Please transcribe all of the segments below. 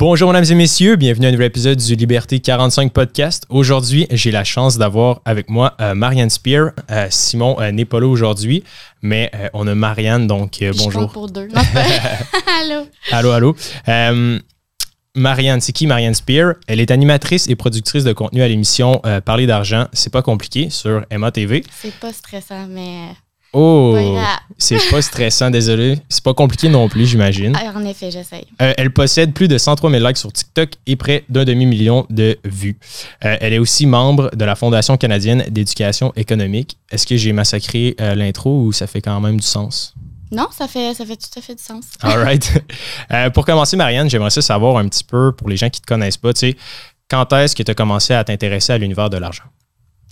Bonjour mesdames et messieurs, bienvenue à un nouvel épisode du Liberté 45 podcast. Aujourd'hui, j'ai la chance d'avoir avec moi euh, Marianne Spear. Euh, Simon euh, n'est pas là aujourd'hui, mais euh, on a Marianne, donc Je bonjour. compte pour deux. Allô? Allô, allô. Marianne, c'est qui Marianne Spear? Elle est animatrice et productrice de contenu à l'émission Parler d'argent, c'est pas compliqué sur Emma TV. C'est pas stressant, mais. Oh, c'est pas stressant, désolé. C'est pas compliqué non plus, j'imagine. Ah, en effet, j'essaye. Euh, elle possède plus de 103 000 likes sur TikTok et près d'un demi-million de vues. Euh, elle est aussi membre de la Fondation canadienne d'éducation économique. Est-ce que j'ai massacré euh, l'intro ou ça fait quand même du sens? Non, ça fait, ça fait tout à fait du sens. All right. Pour commencer, Marianne, j'aimerais ça savoir un petit peu, pour les gens qui ne te connaissent pas, tu sais, quand est-ce que tu as commencé à t'intéresser à l'univers de l'argent?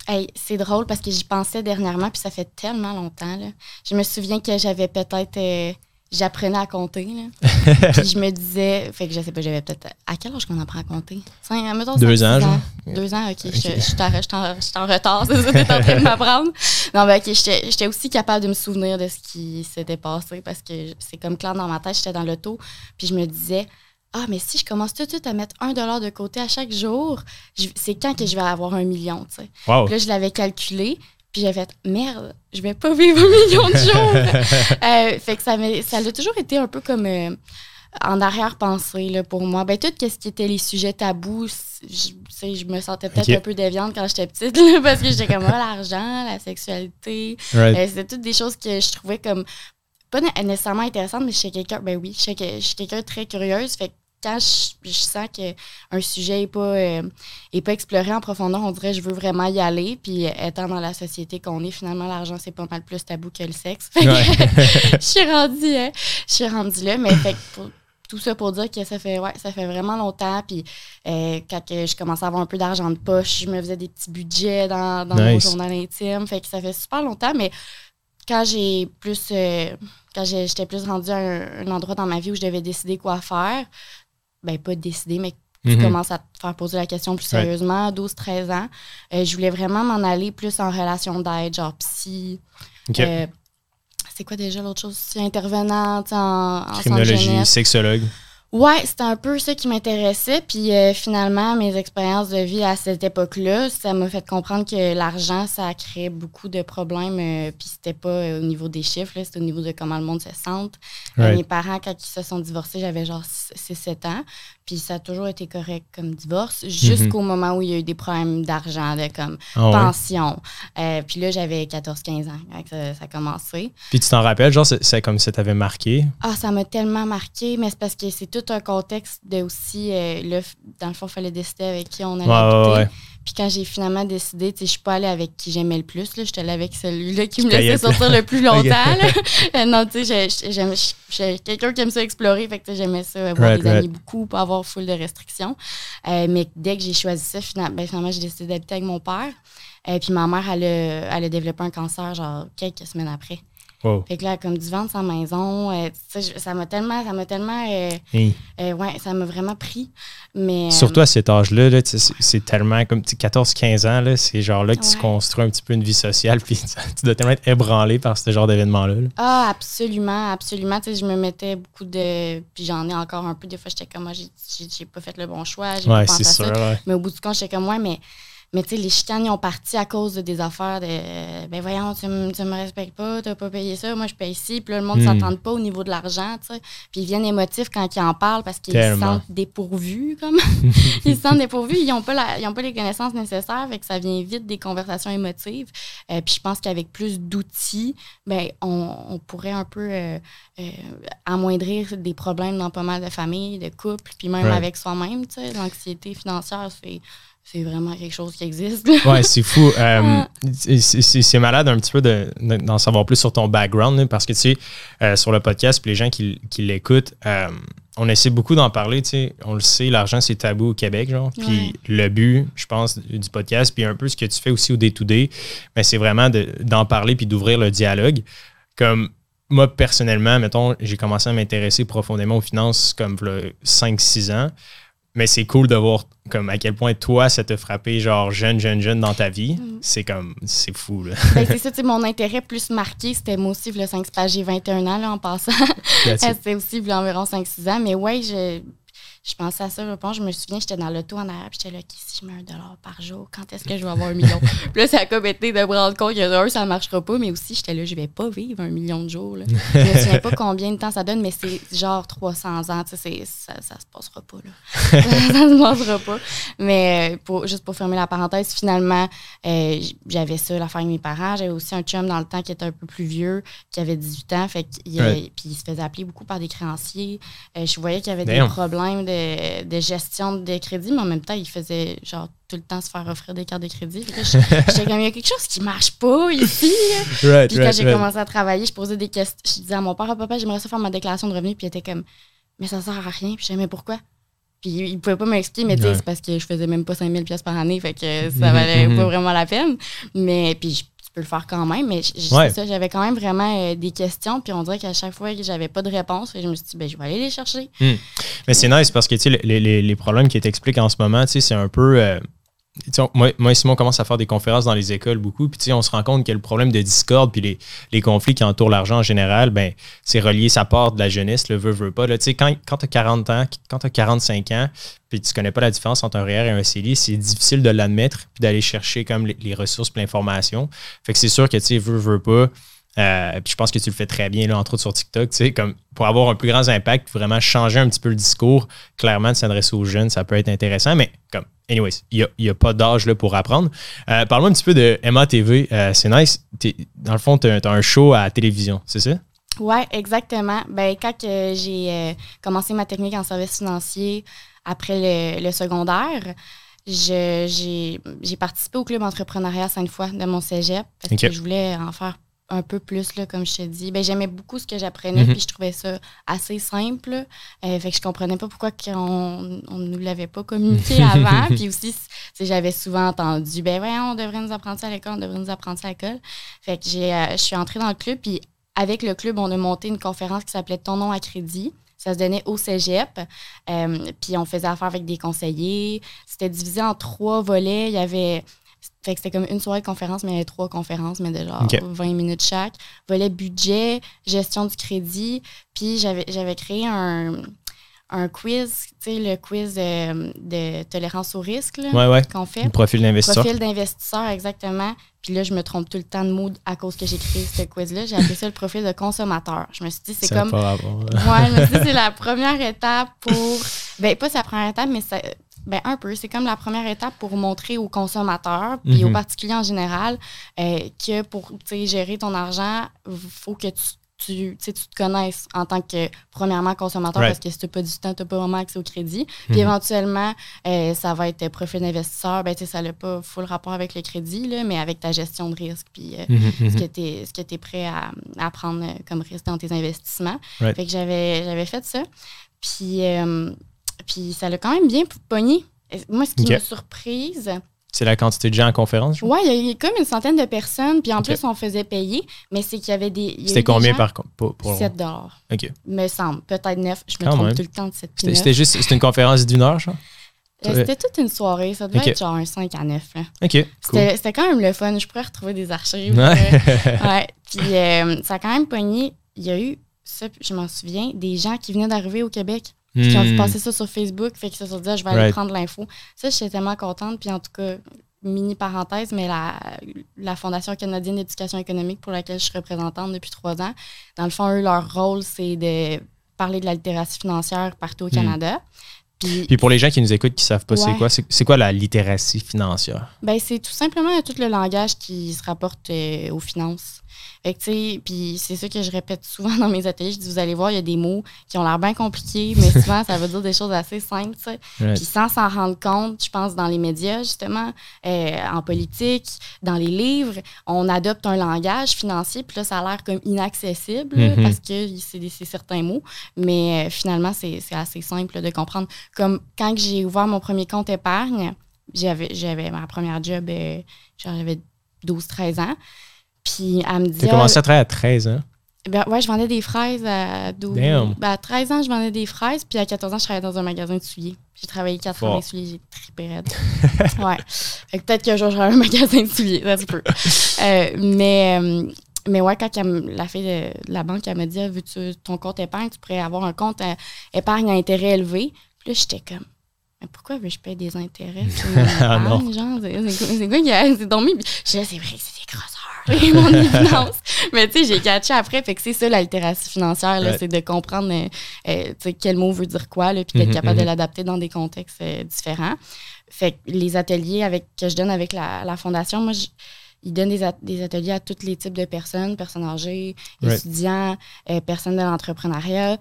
Hey, c'est drôle parce que j'y pensais dernièrement, puis ça fait tellement longtemps. Là. Je me souviens que j'avais peut-être. euh, J'apprenais à compter. Là. puis je me disais. Fait que je sais pas, j'avais peut-être. À quel âge qu'on apprend à compter? Cinq, mettons Deux ans, genre? Deux ans, ok. Je je suis en, je retard, c'est ça que t'es en train de m'apprendre. Non, ben, ok, j'étais j'étais aussi capable de me souvenir de ce qui s'était passé parce que c'est comme clair dans ma tête, j'étais dans l'auto, puis je me disais. Ah, mais si je commence tout de suite à mettre un dollar de côté à chaque jour, je- c'est quand que je vais avoir un million, tu sais. Wow. Puis là, je l'avais calculé, puis j'avais fait merde, je vais pas vivre un million de jours. Euh, fait que ça m'a ça a toujours été un peu comme euh, en arrière-pensée pour moi. Ben, tout ce qui était les sujets tabous, je, je me sentais peut-être un peu déviante quand j'étais petite, là, parce que j'étais comme ah, l'argent, la sexualité. Right. Euh, C'était toutes des choses que je trouvais comme pas né- nécessairement intéressantes, mais chez quelqu'un, ben oui, je suis quelqu'un de très curieuse. Fait que quand je, je sens qu'un sujet n'est pas, euh, est pas exploré en profondeur, on dirait que je veux vraiment y aller. Puis euh, étant dans la société qu'on est, finalement, l'argent, c'est pas mal plus tabou que le sexe. Fait que Ouais. je suis rendue, hein, je suis rendue là. Mais fait que pour- tout ça pour dire que ça fait, ouais, ça fait vraiment longtemps. Puis euh, quand que je commençais à avoir un peu d'argent de poche, je me faisais des petits budgets dans, dans mon journal intime. Fait que ça fait super longtemps. Mais quand j'ai plus euh, quand j'étais plus rendue à un, un endroit dans ma vie où je devais décider quoi faire, ben pas décider, mais tu Mhm. commences à te faire poser la question plus Ouais. sérieusement, 12-13 ans, euh, je voulais vraiment m'en aller plus en relation d'aide, genre psy. Euh, c'est quoi déjà l'autre chose? Intervenante en, en Criminologie, sexologue. Ouais, c'était un peu ça qui m'intéressait. Puis euh, finalement, mes expériences de vie à cette époque-là, ça m'a fait comprendre que l'argent, ça crée beaucoup de problèmes. euh, puis c'était pas euh, au niveau des chiffres, là, c'était au niveau de comment le monde se sent. Euh, Right. mes parents, quand ils se sont divorcés, j'avais genre 6-7 ans. Puis ça a toujours été correct comme divorce, jusqu'au moment où il y a eu des problèmes d'argent, de comme Ah ouais. pension. Euh, puis là, j'avais 14-15 ans quand ça, ça a commencé. Puis tu t'en rappelles, genre, c'est comme ça t'avait marqué? Ah, ça m'a tellement marqué, mais c'est parce que c'est tout un contexte de aussi, euh, là, f- dans le fond, il fallait décider avec qui on allait Ouais, habiter. ouais. Puis quand j'ai finalement décidé, tu sais, je suis pas allée avec qui j'aimais le plus, là, j'étais allée avec celui-là qui me laissait sortir le plus longtemps. là. Euh, non, tu sais, j'ai- quelqu'un qui aime ça explorer, fait que tu sais, j'aimais ça, voir Right, des amis right. beaucoup, pas avoir full de restrictions. Euh, mais dès que j'ai choisi ça, finalement, ben, finalement j'ai décidé d'habiter avec mon père. Et puis ma mère, elle a, elle a développé un cancer, genre, quelques semaines après. Wow. Fait que là, comme du ventre sans maison, euh, ça m'a tellement, ça m'a tellement, euh, Hey. euh, ouais, ça m'a vraiment pris. Mais Surtout à cet âge-là, là, c'est tellement comme 14-15 ans, là, c'est genre là que tu construis un petit peu une vie sociale, puis tu, dois tellement être ébranlé par ce genre d'événement-là. là. ah, absolument, absolument. Tu sais, je me mettais beaucoup de, puis j'en ai encore un peu. Des fois, j'étais comme moi, j'ai, j'ai, pas fait le bon choix, j'ai Ouais, pas pensé à sûr. ça. ouais. Mais au bout du compte, j'étais comme ouais, mais mais tu sais, les chicanes, ils ont parti à cause de des affaires de ben voyons, tu, me- tu me respectes pas, t'as pas payé ça, moi je paye ici, puis là, le monde Hmm. s'entend pas au niveau de l'argent, tu sais. Puis ils viennent émotifs quand ils en parlent parce qu'ils se sentent dépourvus, comme. ils se sentent dépourvus, ils ont pas la- ils ont pas les connaissances nécessaires, fait que ça vient vite des conversations émotives. Euh, puis je pense qu'avec plus d'outils, ben on, on pourrait un peu euh, euh, amoindrir des problèmes dans pas mal de familles, de couples, puis même Right. avec soi-même, tu sais. L'anxiété financière, c'est c'est vraiment quelque chose qui existe. Ouais, c'est fou. Euh, c'est- malade un petit peu de- de- d'en savoir plus sur ton background, là, parce que tu sais, euh, sur le podcast, puis les gens qui, qui l'écoutent, euh, on essaie beaucoup d'en parler. tu sais. On le sait, l'argent, c'est tabou au Québec. Genre. Puis le but, je pense, du podcast, puis un peu ce que tu fais aussi au day-to-day, ben, c'est vraiment de- d'en parler puis d'ouvrir le dialogue. Comme moi, personnellement, mettons, j'ai commencé à m'intéresser profondément aux finances comme 5-6 ans. Mais c'est cool de voir comme à quel point toi, ça t'a frappé genre jeune, jeune, jeune dans ta vie. Mm. C'est comme, c'est fou, là. Ben, c'est ça, mon intérêt plus marqué, c'était moi aussi, le 5 pages, j'ai 21 ans là, en passant. C'était aussi environ 5-6 ans. Mais ouais, je, je pensais à ça, je me souviens, j'étais dans l'auto en puis j'étais là, si je mets un dollar par jour, quand est-ce que je vais avoir un million? puis là, ça a comme été de me rendre compte que un, ça ne marchera pas, mais aussi, j'étais là, je vais pas vivre un million de jours. Là. je me souviens pas combien de temps ça donne, mais c'est genre 300 ans, tu sais, ça, ça se passera pas, là. ça, se passera pas. Mais euh, pour, juste pour fermer la parenthèse, finalement, euh, j'avais ça, l'affaire avec mes parents. J'avais aussi un chum dans le temps qui était un peu plus vieux, qui avait 18 ans, fait qu'il puis il se faisait appeler beaucoup par des créanciers. Euh, je voyais qu'il y avait des problèmes de de, gestion de crédit, mais en même temps, il faisait genre tout le temps se faire offrir des cartes de crédit. J'étais comme, il y a quelque chose qui marche pas ici. puis quand j'ai commencé à travailler, je posais des questions. Je disais à mon père, à papa, j'aimerais ça faire ma déclaration de revenus. Puis il était comme, mais ça sert à rien. Puis je disais, mais pourquoi? Puis il pouvait pas m'expliquer, mais c'est parce que je faisais même pas 5000 pièces par année, fait que ça valait pas vraiment la peine. Mais puis peux le faire quand même, mais j'avais quand même vraiment euh, des questions, puis on dirait qu'à chaque fois que j'avais pas de réponse, je me suis dit, ben, je vais aller les chercher. Hmm. Mais c'est nice parce que les, les, les, problèmes qui t'expliquent en ce moment, c'est un peu. Euh, moi, moi et Simon commence à faire des conférences dans les écoles beaucoup, puis on se rend compte que le problème de discorde puis les, les conflits qui entourent l'argent en général, ben, c'est relié sa part de la jeunesse, le veut, veut pas. Quand quand tu as 40 ans, quand tu as 45 ans, puis tu connais pas la différence entre un REER et un CELI, c'est difficile de l'admettre puis d'aller chercher comme les, ressources et l'information. Fait que c'est sûr que tu veut, veut pas. Euh, puis je pense que tu le fais très bien, là, entre autres sur TikTok, tu sais, comme pour avoir un plus grand impact, vraiment changer un petit peu le discours, clairement, de s'adresser aux jeunes, ça peut être intéressant, mais comme anyways, il n'y a, pas d'âge pour apprendre. Euh, Parle-moi un petit peu de MATV. Euh, c'est nice. Dans le fond, tu as, un show à la télévision, c'est ça? Oui, exactement. Ben, quand j'ai euh, commencé ma technique en service financier après le, secondaire, j'ai participé au club entrepreneuriat Sainte-Foy de mon cégep parce que je voulais en faire un peu plus, là, comme je te dis. Ben, j'aimais beaucoup ce que j'apprenais, mhm. puis je trouvais ça assez simple. Euh, fait que je comprenais pas pourquoi on ne nous l'avait pas communiqué avant. puis aussi, j'avais souvent entendu, ben ouais, on devrait nous apprendre ça à l'école, on devrait nous apprendre ça à l'école. Fait que j'ai, euh, je suis entrée dans le club, puis avec le club, on a monté une conférence qui s'appelait Ton nom à crédit. Ça se donnait au cégep. Euh, puis on faisait affaire avec des conseillers. C'était divisé en trois volets. Il y avait fait que c'était comme une soirée de conférence, mais il y avait trois conférences, mais de genre 20 minutes chaque. Volet budget, gestion du crédit. Puis j'avais créé un, un quiz, tu sais, le quiz de, tolérance au risque qu'on fait. Le profil d'investisseur. Profil d'investisseur, exactement. Puis là, je me trompe tout le temps de mood à cause que j'ai créé ce quiz-là. J'ai appelé ça le profil de consommateur. Je me suis dit, c'est comme. Pas ouais, je me suis dit, c'est la première étape pour. Ben, pas sa première étape, mais ça, ben, un peu. C'est comme la première étape pour montrer aux consommateurs, puis aux mhm. particuliers en général, euh, que pour gérer ton argent, il faut que tu, tu, te connaisses en tant que, premièrement, consommateur, parce que si tu n'as pas du temps, tu n'as pas vraiment accès au crédit. Puis mhm. éventuellement, euh, ça va être profil d'investisseur. Ben, ça n'a pas full rapport avec le crédit, là, mais avec ta gestion de risque, puis euh, mhm, ce que tu es, prêt à, à, prendre comme risque dans tes investissements. Fait que j'avais fait ça. Puis puis ça l'a quand même bien pogné. Moi, ce qui m'a surprise. C'est la quantité de gens en conférence? Oui, il y a comme une centaine de personnes. Puis en plus, on faisait payer. Mais c'est qu'il y avait des. C'était combien par pour, pour... 7 OK. Me semble. Peut-être 9. Je me trompe tout le temps de cette C'était juste c'était une conférence d'une heure, genre? Euh, c'était toute une soirée. Ça devait être genre un 5 à 9. OK. C'était quand même le fun. Je pourrais retrouver des archives. Ouais. ouais. Puis euh, ça a quand même pogné. Il y a eu, ça, je m'en souviens, des gens qui venaient d'arriver au Québec puis qui ont hmm. passé ça sur Facebook, fait qu'ils se sont dit, ah, je vais aller prendre l'info. Ça, j'étais tellement contente. Puis en tout cas, mini parenthèse, mais la, la Fondation canadienne d'éducation économique pour laquelle je suis représentante depuis trois ans, dans le fond, eux, leur rôle, c'est de parler de la littératie financière partout au hmm. Canada. Puis, pour les gens qui nous écoutent qui ne savent pas c'est quoi, c'est quoi la littératie financière? Ben, c'est tout simplement tout le langage qui se rapporte euh, aux finances. Fait que, tu sais, puis c'est ça que je répète souvent dans mes ateliers. Je dis, vous allez voir, il y a des mots qui ont l'air bien compliqués, mais souvent, ça veut dire des choses assez simples, tu sais. Puis sans s'en rendre compte, je pense, dans les médias, justement, euh, en politique, dans les livres, on adopte un langage financier, puis là, ça a l'air comme inaccessible mm-hmm. parce que c'est certains mots, mais euh, finalement, c'est assez simple de comprendre. Comme quand j'ai ouvert mon premier compte épargne, j'avais ma première job, euh, j'avais 12-13 ans. Puis elle me dit. Tu as commencé à travailler à 13 ans? Ben, ouais, je vendais des fraises à 12 ben, à 13 ans, je vendais des fraises. Puis à 14 ans, je travaillais dans un magasin de souliers. J'ai travaillé 4 ans dans les souliers, j'ai trippé raide. ouais. Fait que peut-être qu'un jour, j'aurai un magasin de souliers, ça se peut. Euh, mais, euh, mais ouais, quand la fille de la banque, elle m'a dit Veux-tu ton compte épargne, tu pourrais avoir un compte épargne à intérêt élevé. Puis là, j'étais comme, pourquoi je paye des intérêts sur mon Ah, non. genre, c'est quoi, qui a- c'est dormi? C'est vrai c'est des grosseurs, mon finance. Mais tu sais, j'ai catché après, fait que c'est ça, l'altération financière, là, Ouais. c'est de comprendre euh, euh, quel mot veut dire quoi, là, puis d'être Mhm, capable mhm. de l'adapter dans des contextes euh, différents. Fait que les ateliers avec, que je donne avec la, la fondation, moi, je- ils donnent des, at- des ateliers à tous les types de personnes, personnes âgées, Right. étudiants, euh, personnes de l'entrepreneuriat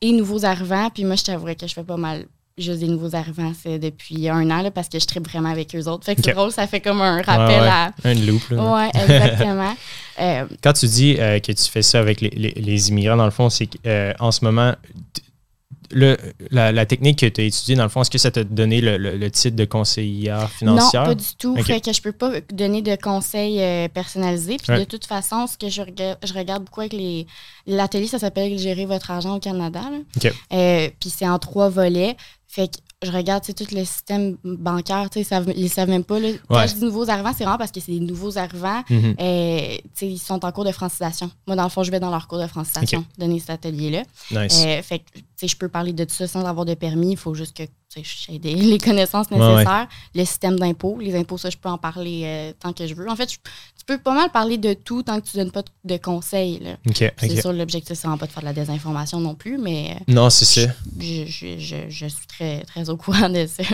et nouveaux arrivants. Puis moi, je t'avouerais que je fais pas mal juste des nouveaux arrivants c'est depuis un an là, parce que je tripe vraiment avec eux autres. Fait que c'est Ok. drôle, ça fait comme un rappel Ouais, ouais. à. Un loop. là. Ouais, exactement. Euh, Quand tu dis euh, que tu fais ça avec les, les- les immigrants, dans le fond, c'est qu'en ce moment, le, la, la technique que tu as étudiée, dans le fond, est-ce que ça t'a donné le, le- le titre de conseillère financière? Non, pas du tout. Ok. Fait que je peux pas donner de conseils euh, personnalisés. Puis Ouais. de toute façon, ce que je regarde, je regarde beaucoup avec les. L'atelier, ça s'appelle Gérer votre argent au Canada. là. Ok. Euh, puis c'est en trois volets. Fait que je regarde tout le système bancaire. tu sais, Ils savent, ils savent même pas. Là. Quand Ouais. je dis nouveaux arrivants, c'est vraiment parce que c'est des nouveaux arrivants. Mhm. Euh, tu sais, ils sont en cours de francisation. Moi, dans le fond, je vais dans leur cours de francisation, donner cet atelier-là. Nice. Euh, fait que, tu sais, je peux parler de tout ça sans avoir de permis. Il faut juste que j'ai les connaissances Ouais, ouais. nécessaires. Le système d'impôt. Les impôts, ça, je peux en parler euh, tant que je veux. En fait, je- tu peux pas mal parler de tout tant que tu donnes pas de- de conseils. là. OK. ok. C'est sûr, l'objectif, c'est vraiment pas de faire de la désinformation non plus, mais euh, Non, c'est ça. je, je- je- je suis très, très au courant de ça.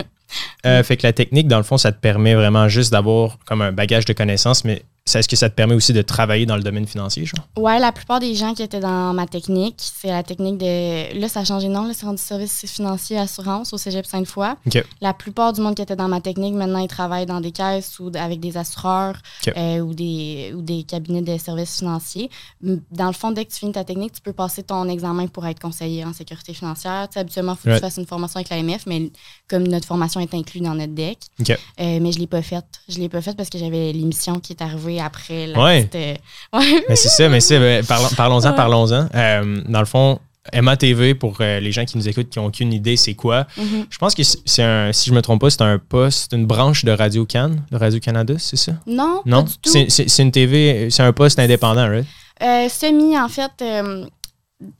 Euh, fait que la technique, dans le fond, ça te permet vraiment juste d'avoir comme un bagage de connaissances, mais est-ce que ça te permet aussi de travailler dans le domaine financier, genre? Ouais, la plupart des gens qui étaient dans ma technique, c'est la technique de. Là, ça a changé de nom, c'est rendu service financier assurance au cégep Sainte-Foy. La plupart du monde qui était dans ma technique, maintenant, ils travaillent dans des caisses ou avec des assureurs euh, ou, des, ou des cabinets de services financiers. Dans le fond, dès que tu finis ta technique, tu peux passer ton examen pour être conseiller en sécurité financière. Tu sais, habituellement, il faut que tu fasses une formation avec l'AMF, mais comme notre formation est inclue dans notre deck, euh, mais je ne l'ai pas faite. Je l'ai pas faite parce que j'avais l'émission qui est arrivée après Ouais. petite, euh, ouais. Mais c'est ça, mais c'est, parlons- parlons-en, Ouais. parlons-en. Euh, dans le fond, MATV, pour euh, les gens qui nous écoutent qui n'ont aucune idée, c'est quoi? Mhm. Je pense que c'est un, si je me trompe pas, c'est un poste, une branche de Radio Can, de Radio Canada, c'est ça? Non, Non? C'est, une TV, c'est un poste indépendant, right? Euh, semi, en fait, euh,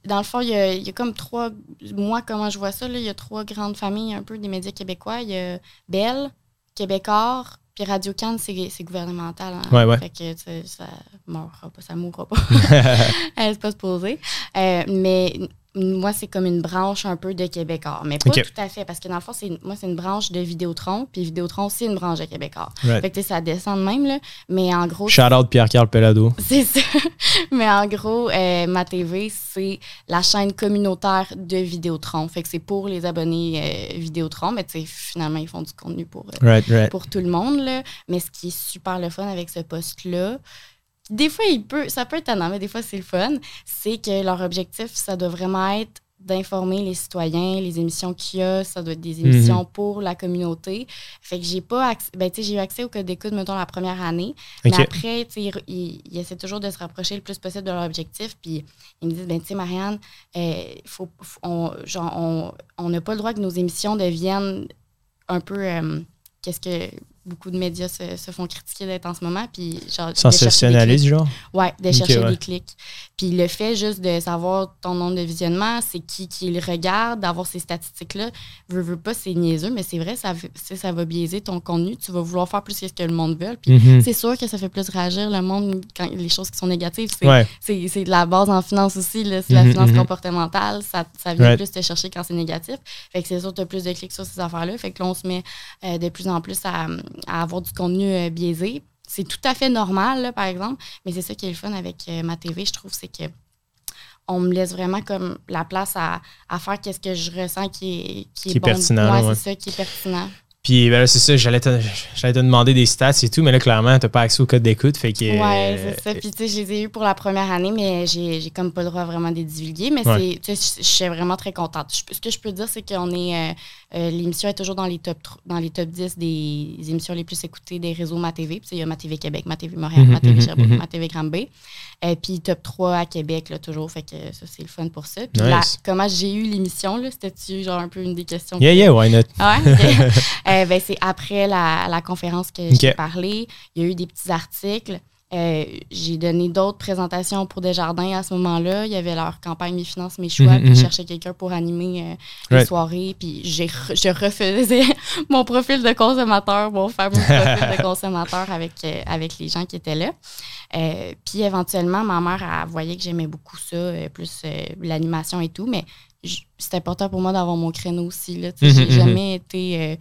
dans le fond, il y, a, il y a comme trois. Moi, comment je vois ça, là, il y a trois grandes familles un peu des médias québécois. Il y a Bell, Québécois, puis Radio Cannes, c'est gouvernemental. hein. Ouais, ouais. Fait que tu sais, ça mourra pas, ça mourra pas. Elle c'est pas supposée. Euh, mais moi, c'est comme une branche un peu de Québécois. Mais pas tout à fait, parce que dans le fond, c'est moi, c'est une branche de Vidéotron, puis Vidéotron, aussi une branche de Québécois. Right. Fait que ça descend de même, là. Mais en gros, Shout out Pierre-Carl Pelado. c'est ça. Mais en gros, euh, ma TV, c'est la chaîne communautaire de Vidéotron. Fait que c'est pour les abonnés euh, Vidéotron, mais tu sais, finalement, ils font du contenu pour, euh, Right, right. pour tout le monde. Là. Mais ce qui est super le fun avec ce poste-là, des fois, il peut, ça peut être étonnant, mais des fois, c'est le fun, c'est que leur objectif, ça doit vraiment être d'informer les citoyens, les émissions qu'il y a, ça doit être des émissions pour la communauté. Fait que j'ai pas accès, ben, tu sais, j'ai eu accès au code d'écoute, mettons, la première année. Mais après, tu sais, ils, ils- ils essaient toujours de se rapprocher le plus possible de leur objectif. Puis ils me disent, ben, tu sais, Marianne, euh, faut, faut- on genre, on on n'a pas le droit que nos émissions deviennent un peu. euh, Qu'est-ce que beaucoup de médias se, se font critiquer d'être en ce moment? Puis, genre, Sensationnaliste, genre? Ouais, de chercher ouais. des clics. Puis le fait juste de savoir ton nombre de visionnements, c'est qui qui le regarde, d'avoir ces statistiques-là, veux, veux pas, c'est niaiseux, mais c'est vrai, ça, ça va biaiser ton contenu. Tu vas vouloir faire plus que ce que le monde veut. Puis Mhm. c'est sûr que ça fait plus réagir le monde quand les choses qui sont négatives. C'est, Ouais. de la base en finance aussi, c'est la Mhm, finance mhm. comportementale. Ça, ça vient Right. plus te chercher quand c'est négatif. Fait que c'est sûr que tu as plus de clics sur ces affaires-là. Fait que là, on se met euh, de plus en plus à, à avoir du contenu euh, biaisé. C'est tout à fait normal, là, par exemple. Mais c'est ça qui est le fun avec euh, ma TV, je trouve, c'est que on me laisse vraiment comme la place à, à faire qu'est-ce que je ressens qui est, qui est, Qui est bon. pertinent, Ouais, ouais. c'est ça qui est pertinent. Puis ben là, c'est ça, j'allais te, te demander des stats et tout, mais là, clairement, t'as pas accès au code d'écoute, fait que... Ouais, euh, c'est ça. Puis, tu sais, je les ai eus pour la première année, mais j'ai comme pas le droit vraiment de les divulguer. Mais Ouais. c'est, tu sais, je suis vraiment très contente. Ce que je peux dire, c'est qu'on est. euh, euh, l'émission est toujours dans les, top, dans les top 10 des émissions les plus écoutées des réseaux Ma TV. Puis, il y a Ma TV Québec, Ma TV Montréal, Mhm, Ma TV mhm, Sherbrooke, mhm. Et puis, top 3 à Québec, là, toujours. Fait que ça, c'est le fun pour ça. Puis, Nice. là, comment j'ai eu l'émission, là, c'était-tu genre un peu une des questions? Yeah, que- yeah, why not? ah Ouais. Euh, ben, c'est après la, la conférence que j'ai parlé. Il y a eu des petits articles. Euh, j'ai donné d'autres présentations pour Desjardins à ce moment-là. Il y avait leur campagne Mes finances, mes choix. Mhm, puis mhm. je cherchais quelqu'un pour animer euh, les Right. soirées. Puis re- je refaisais mon profil de consommateur, mon fameux profil de consommateur avec, euh, avec les gens qui étaient là. Euh, puis éventuellement, ma mère, elle voyait que j'aimais beaucoup ça, plus l'animation et tout. Mais c'est important pour moi d'avoir mon créneau aussi. Là, Mhm, j'ai mhm. jamais été.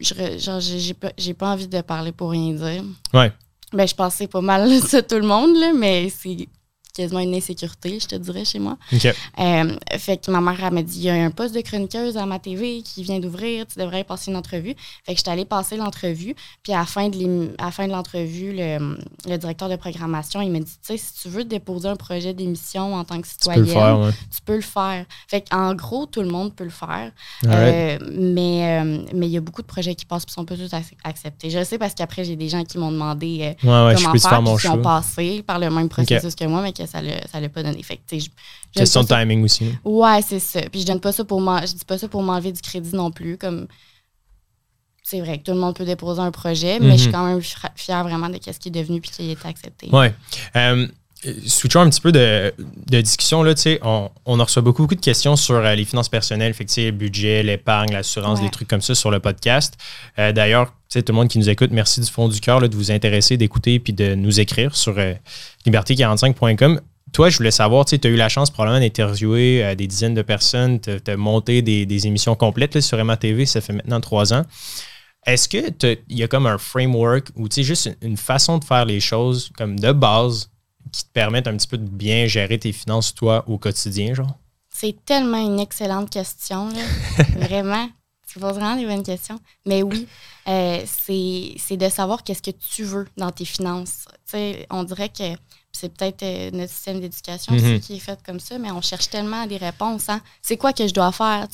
j'ai pas, pas envie de parler pour rien dire. Ouais. Ben, je pensais pas mal ça tout le monde, là, mais c'est quasiment une insécurité, je te dirais, chez moi. OK. Euh, fait que ma mère, elle m'a dit il y a un poste de chroniqueuse à ma TV qui vient d'ouvrir, tu devrais passer une entrevue. Fait que j'étais allée passer l'entrevue. Puis à la fin de l'entrevue, le, le directeur de programmation, il m'a dit tu sais, si tu veux déposer un projet d'émission en tant que Tu peux le citoyenne, faire, ouais. tu peux le faire. Fait qu'en gros, tout le monde peut le faire. Euh, mais euh, mais il y a beaucoup de projets qui passent et sont pas tous ac- acceptés. Je sais parce qu'après, j'ai des gens qui m'ont demandé ouais, ouais, je comment peux faire, faire mon qui ont passé par le même processus que moi, mais que ça l'a ça l'a pas donné. Fait que, je- Question de timing aussi. là. Ouais, c'est ça. Puis je donne pas ça pour m'en- je dis pas ça pour m'enlever du crédit non plus. Comme c'est vrai que tout le monde peut déposer un projet, mais je suis Mhm. quand même fière vraiment de ce qui est devenu puis qui a été accepté. Ouais. Euh, switchons un petit peu de, de discussion. Là, tu sais, on, on en reçoit beaucoup, beaucoup de questions sur euh, les finances personnelles, fait que, budget, l'épargne, l'assurance, Ouais. des trucs comme ça sur le podcast. Euh, D'ailleurs, tout le monde qui nous écoute, merci du fond du cœur de vous intéresser, d'écouter puis de nous écrire sur euh, liberté45.com. Toi, je voulais savoir, tu as eu la chance probablement d'interviewer euh, des dizaines de personnes, tu as monté des, des émissions complètes là, sur Emma TV, ça fait maintenant trois ans. Est-ce que il y a comme un framework ou tu sais, juste une, une façon de faire les choses comme de base qui te permettent un petit peu de bien gérer tes finances, toi, au quotidien, genre? C'est tellement une excellente question, là. vraiment. Tu poses vraiment des bonnes questions. Mais oui, euh, c'est c'est de savoir qu'est-ce que tu veux dans tes finances. Tu sais, on dirait que c'est peut-être euh, notre système d'éducation Mhm. qui est fait comme ça, mais on cherche tellement des réponses. Hein? C'est quoi que je dois faire?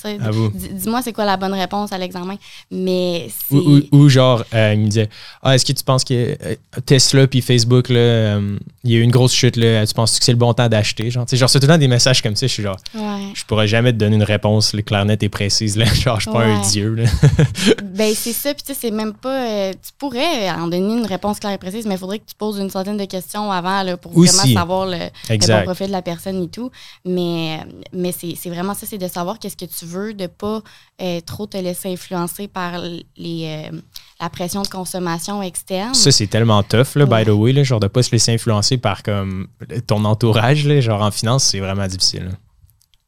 Dis-moi, c'est quoi la bonne réponse à l'examen? Mais. Ou, ou- ou genre, euh, il me disait Ah, est-ce que tu penses que euh, Tesla puis Facebook, là, euh, il y a eu une grosse chute, là, tu penses que c'est le bon temps d'acheter? Genre, genre, c'est tout le temps des messages comme ça, je suis genre, Ouais. je pourrais jamais te donner une réponse claire, nette et précise, là. genre, je suis pas un dieu, là. Ben, c'est ça. Puis, tu sais, c'est même pas. tu pourrais en donner une réponse claire et précise, mais il faudrait que tu poses une centaine de questions avant là, pour Aussi. vraiment savoir le, le bon profil de la personne et tout. Mais, mais c'est vraiment ça, c'est de savoir qu'est-ce que tu veux, de pas euh, trop te laisser influencer par les, euh, la pression de consommation externe. Ça, c'est tellement tough, là, by the way, là, genre de pas se laisser influencer par comme ton entourage, là, genre en finance, c'est vraiment difficile.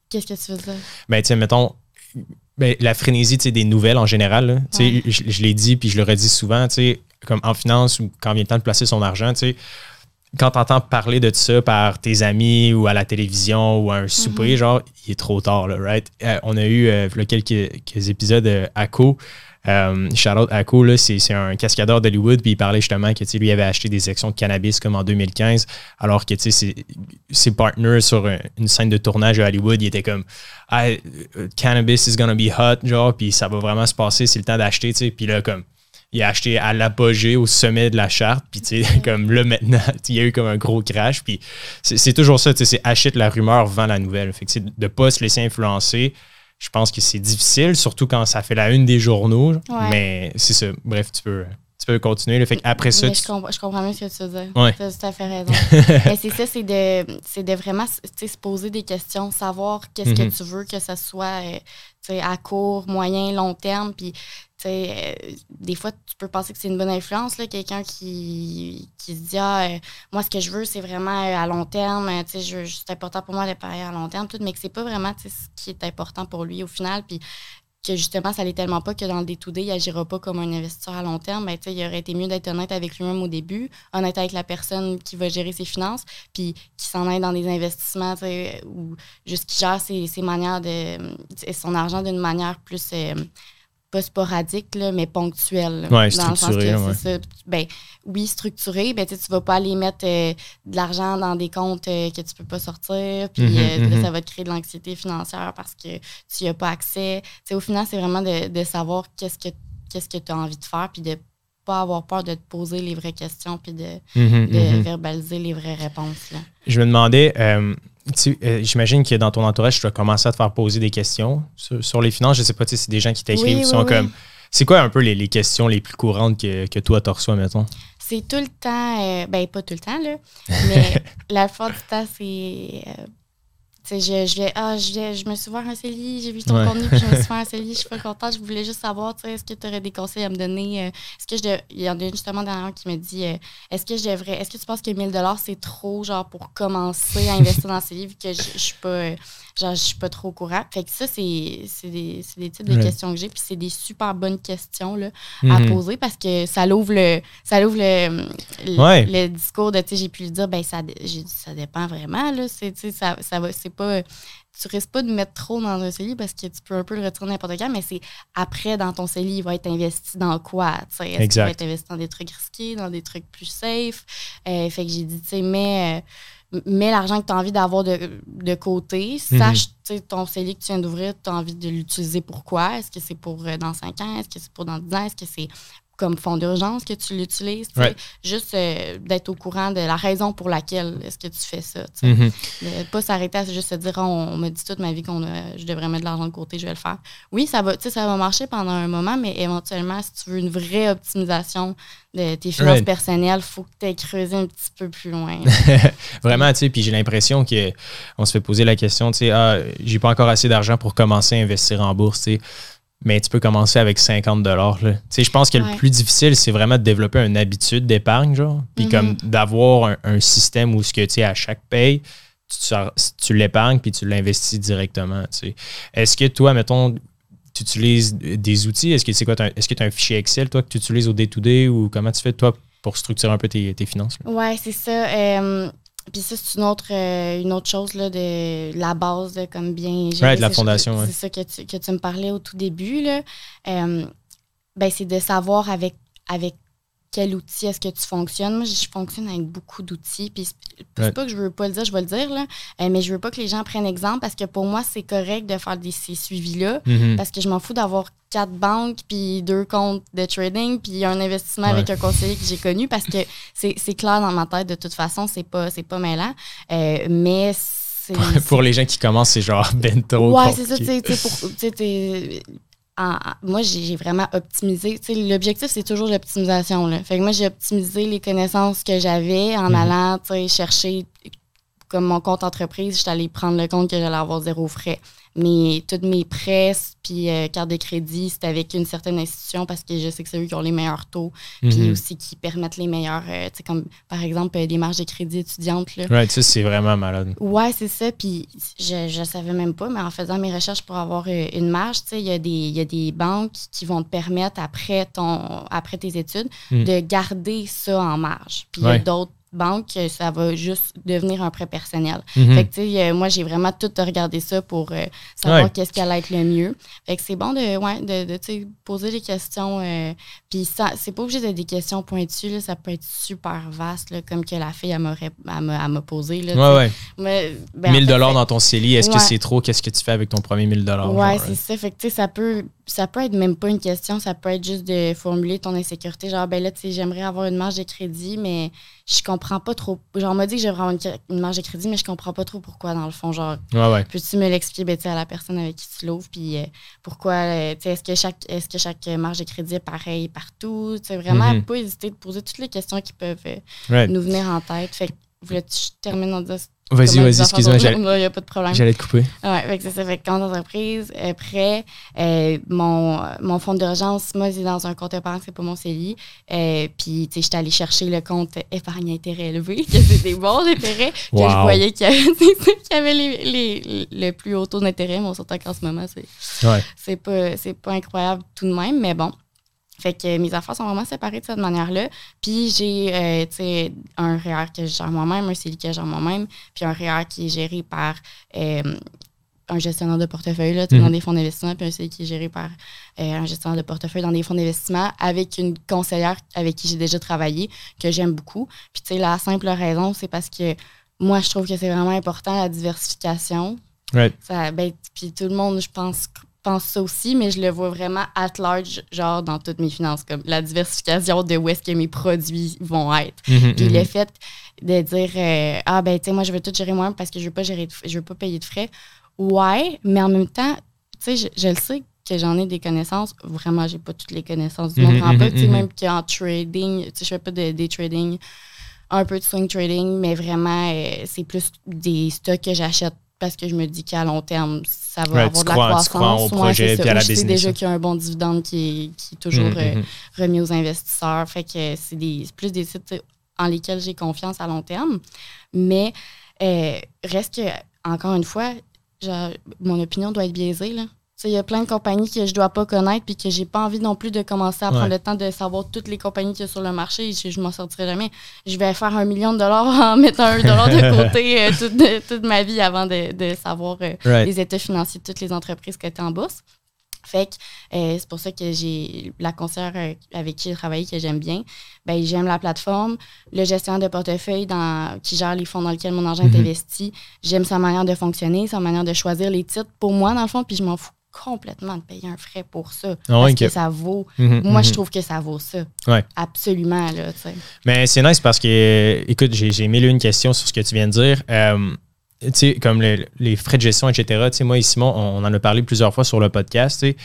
Qu'est-ce que tu veux dire? Ben, sais, mettons, ben, la frénésie des nouvelles en général, là, Ouais. je, je l'ai dit puis je le redis souvent, tu sais, comme en finance ou quand vient le temps de placer son argent, tu sais, quand t'entends parler de ça par tes amis ou à la télévision ou à un souper, genre, il est trop tard, là, right? Euh, on a eu euh, quelques, quelques épisodes euh, à Co. Euh, shout out à Co, là, c'est un cascadeur d'Hollywood, puis il parlait justement que lui avait acheté des sections de cannabis comme en 2015, alors que ses, ses partners sur un- une scène de tournage à Hollywood, il était comme ah, euh, cannabis is gonna be hot, genre, puis ça va vraiment se passer, c'est le temps d'acheter, tu sais, puis là, comme il a acheté à l'apogée, au sommet de la charte, puis tu sais, comme là maintenant, il y a eu comme un gros crash, puis c'est toujours ça, tu sais, c'est achète la rumeur, vend la nouvelle. Fait que de pas se laisser influencer. Je pense que c'est difficile, surtout quand ça fait la une des journaux, Ouais. mais c'est ça. Bref, tu peux, tu peux continuer. là. Fait après ça, tu- je, comprends, je comprends mieux ce que tu veux dire. Ouais. Tu as tout à fait raison. Mais c'est ça, c'est de, de vraiment se poser des questions, savoir qu'est-ce que tu veux, que ce soit euh, à court, moyen, long terme. Puis, tu sais, euh, des fois, tu peux penser que c'est une bonne influence, quelqu'un qui, qui se dit Ah, euh, moi, ce que je veux, c'est vraiment euh, à long terme. c'est important pour moi de parier à long terme, tout, mais que c'est pas vraiment ce qui est important pour lui au final. Puis, que justement, ça l'est tellement pas que dans le day-to-day, il agira pas comme un investisseur à long terme, ben, il aurait été mieux d'être honnête avec lui-même au début, honnête avec la personne qui va gérer ses finances, puis qui s'en aille dans des investissements, ou juste qui gère ses, ses manières de. son argent d'une manière plus. euh, pas sporadique, là, mais ouais. c'est ça. Ben, oui, structuré, ben, tu tu vas pas aller mettre euh, de l'argent dans des comptes euh, que tu peux pas sortir, puis Mhm, euh, mhm. ça va te créer de l'anxiété financière parce que tu n'y as pas accès. Tu sais, au final, c'est vraiment de, de savoir qu'est-ce que qu'est-ce que tu as envie de faire, puis de pas avoir peur de te poser les vraies questions, puis de, de mhm. verbaliser les vraies réponses. Là. je me demandais, euh, j'imagine que dans ton entourage, tu dois commencer à te faire poser des questions sur, sur les finances. Je sais pas si c'est des gens qui t'écrivent, Oui, qui sont oui. comme. C'est quoi un peu les, les questions les plus courantes que, que toi, tu reçois, mettons? c'est tout le temps, euh, ben pas tout le temps, là, mais la plupart du temps, c'est. euh, je, je, vais- ah, je, vais- je me suis ouvert un CELI, j'ai vu ton Ouais. contenu, puis je me suis fait un CELI, je suis pas contente. Je voulais juste savoir, tu sais, est-ce que tu aurais des conseils à me donner? euh, Est-ce que je dev- Il y en a une justement dernièrement qui me dit, euh, est-ce que je devrais, est-ce que tu penses que 1000 c'est trop, genre, pour commencer à investir dans ces livres, que je, je suis pas, euh, genre, je suis pas trop au courant? Fait que ça, c'est c'est des, c'est des types de Ouais. questions que j'ai, puis c'est des super bonnes questions, là, à Mhm. poser parce que ça l'ouvre le ça l'ouvre le, le, Ouais. le discours de tu sais j'ai pu lui dire ben ça dé- j'ai dit, ça dépend vraiment là c'est tu sais, ça, ça va c'est pas tu risques pas de mettre trop dans un CELI parce que tu peux un peu le retirer n'importe quand mais c'est après dans ton CELI il va être investi dans quoi est-ce qu'il va être investi dans des trucs risqués dans des trucs plus safe? Euh, fait que j'ai dit tu sais mets euh, mets l'argent que tu as envie d'avoir de, de côté. Sache, tu sais, ton CELI que tu viens d'ouvrir, tu as envie de l'utiliser pourquoi? Est-ce que c'est pour euh, dans 5 ans? Est-ce que c'est pour dans 10 ans? Est-ce que c'est comme fonds d'urgence que tu l'utilises? Ouais. Juste euh, d'être au courant de la raison pour laquelle est-ce que tu fais ça. De pas s'arrêter à juste se dire on, on m'a dit toute ma vie qu'on je devrais mettre de l'argent de côté, je vais le faire. Oui, ça va, tu sais, ça va marcher pendant un moment, mais éventuellement, si tu veux une vraie optimisation de tes finances Right. personnelles, il faut que tu aies creusé un petit peu plus loin. Vraiment, tu sais, puis j'ai l'impression qu'on se fait poser la question, tu sais, ah, j'ai pas encore assez d'argent pour commencer à investir en bourse, tu sais. Mais tu peux commencer avec 50 dollars. Je pense que Ouais. le plus difficile, c'est vraiment de développer une habitude d'épargne, genre. Puis Mhm. comme d'avoir un, un système où ce que, tu sais, à chaque paye, tu, l'épargnes puis tu l'investis directement. Est-ce que toi, mettons, tu utilises des outils? Est-ce que c'est quoi? Est-ce que tu as un fichier Excel, toi, que tu utilises au day-to-day ou comment tu fais, toi, pour structurer un peu tes, tes finances? Ouais, c'est ça. Euh, puis ça, c'est une autre, euh, une autre chose là, de la base, de comme bien gérer Ouais, de la fondation, ouais. C'est ça que tu, que tu me parlais au tout début. Là. Euh, ben, c'est de savoir avec, avec quel outil est-ce que tu fonctionnes. Moi, je fonctionne avec beaucoup d'outils. Puis c'est Ouais. pas que je veux pas le dire, je vais le dire, là. Euh, mais je veux pas que les gens prennent exemple parce que pour moi, c'est correct de faire des, ces suivis-là. Mhm. Parce que je m'en fous d'avoir quatre banques, puis deux comptes de trading, puis un investissement Ouais. avec un conseiller que j'ai connu, parce que c'est clair dans ma tête, de toute façon, c'est pas, pas mêlant. Euh, mais c'est... pour les gens qui commencent, c'est genre bento. Ouais, c'est ça, tu sais, tu sais, pour- tu moi, j'ai vraiment optimisé. L'objectif, c'est toujours l'optimisation. Fait que moi, j'ai optimisé les connaissances que j'avais en Mhm. allant chercher, comme mon compte entreprise, j'étais allée prendre le compte que j'allais avoir zéro frais. Mais toutes mes prêts puis euh, cartes de crédit, c'était avec une certaine institution parce que je sais que c'est eux qui ont les meilleurs taux, puis Mhm. aussi qui permettent les meilleurs, euh, tu sais, comme par exemple euh, les marges de crédit étudiantes. Là. Right, ça, c'est vraiment malade. Ouais, c'est ça. Puis je, je savais même pas, mais en faisant mes recherches pour avoir euh, une marge, tu sais, il y, des- y a des banques qui vont te permettre, après, ton, après tes études, Mm. de garder ça en marge. Puis il y a Ouais. d'autres banques, que ça va juste devenir un prêt personnel. Mhm. Fait que, tu sais, euh, moi, j'ai vraiment tout regardé ça pour euh, savoir Ouais. qu'est-ce qui allait être le mieux. Fait que c'est bon de, ouais, de, de tu sais, poser des questions. euh, puis ça, c'est pas obligé d'être des questions pointues, là, ça peut être super vaste, là, comme que la fille, elle m'a posé. Là. Ouais, ouais. Mais, ben, en 1000 fait, dollars dans ton CELI, est-ce que c'est trop? Qu'est-ce que tu fais avec ton premier 1000 dollars? Ouais, c'est ça. Fait que, tu sais, ça peut, ça peut être même pas une question, ça peut être juste de formuler ton insécurité. Genre, ben là, tu sais, j'aimerais avoir une marge de crédit, mais je comprends pas trop. Genre, on m'a dit que j'aimerais avoir une, une marge de crédit, mais je comprends pas trop pourquoi, dans le fond. Genre, Ouais, ouais. peux-tu me l'expliquer, ben, à la personne avec qui tu l'ouvres, puis euh, pourquoi, euh, est-ce que chaque, est-ce que chaque marge de crédit est pareil partout? Sais, vraiment, Mhm. pas hésiter de poser toutes les questions qui peuvent euh, Right. nous venir en tête. Fait que, voulais-tu que je termine en disant Vas-y, vas-y, excuse-moi, j'allais Non, y a pas de problème. j'allais te couper. Que c'est ça. Fait compte d'entreprise, euh, prêt, euh, mon, mon fonds d'urgence, moi, c'est dans un compte épargne, c'est pas mon CELI. Euh, Puis, tu sais, j'étais allée chercher le compte épargne intérêt élevé, que c'est des bons intérêts, que je Wow. voyais qu'il y avait, ça, y avait les, les- le plus haut taux d'intérêt, mais on s'entend qu'en ce moment, c'est Ouais. c'est pas, c'est pas incroyable tout de même, mais bon. Fait que mes affaires sont vraiment séparées de cette manière-là. Puis j'ai, euh, tu sais, un REER que je gère moi-même, un CELI que je gère moi-même, puis un REER qui est géré par euh, un gestionnaire de portefeuille là, Mhm. dans des fonds d'investissement, puis un CELI qui est géré par euh, un gestionnaire de portefeuille dans des fonds d'investissement avec une conseillère avec qui j'ai déjà travaillé, que j'aime beaucoup. Puis tu sais, la simple raison, c'est parce que moi, je trouve que c'est vraiment important la diversification. Right. Ça, ben, puis tout le monde, je pense, pense ça aussi, mais je le vois vraiment at large, genre dans toutes mes finances, comme la diversification de où est-ce que mes produits vont être. Mhm, Puis mhm. le fait de dire euh, Ah, ben, tu sais, moi, je veux tout gérer moi parce que je veux pas gérer de- je veux pas payer de frais. Ouais, mais en même temps, tu sais, je, je le sais que j'en ai des connaissances, vraiment, j'ai pas toutes les connaissances du monde. Mhm, mhm, tu sais, mhm. même qu'en trading, tu sais, je fais pas de day trading, un peu de swing trading, mais vraiment, euh, c'est plus des stocks que j'achète parce que je me dis qu'à long terme, ça va Ouais, avoir de la crois- tu croissance. crois au projet puis à la je sais déjà là. qu'il y a un bon dividende qui est, qui est toujours Mhm, euh, mhm. remis aux investisseurs. Fait que c'est plus des sites en lesquels j'ai confiance à long terme. Mais euh, reste que, encore une fois, genre, mon opinion doit être biaisée. Là. Tu Il y a plein de compagnies que je dois pas connaître puis que j'ai pas envie non plus de commencer à prendre le temps de savoir toutes les compagnies qu'il y a sur le marché. Je, je m'en sortirai jamais. Je vais faire un million de dollars en mettant un dollar de côté euh, toute, toute ma vie avant de, de savoir euh, Right. les états financiers de toutes les entreprises cotées en bourse. Fait que euh, c'est pour ça que j'ai la conseillère avec qui j'ai travaillé que j'aime bien. Ben, j'aime la plateforme, le gestionnaire de portefeuille dans, qui gère les fonds dans lesquels mon argent Mhm. est investi. J'aime sa manière de fonctionner, sa manière de choisir les titres pour moi, dans le fond, puis je m'en fous complètement de payer un frais pour ça. Ah parce que ça vaut. Mhm, Moi, je mhm. trouve que ça vaut ça. Ouais. Absolument, là. Mais c'est nice parce que, écoute, j'ai mille une questions sur ce que tu viens de dire. Euh, tu sais, comme le- les frais de gestion, etc. Tu sais, moi et Simon, on en a parlé plusieurs fois sur le podcast. tu sais.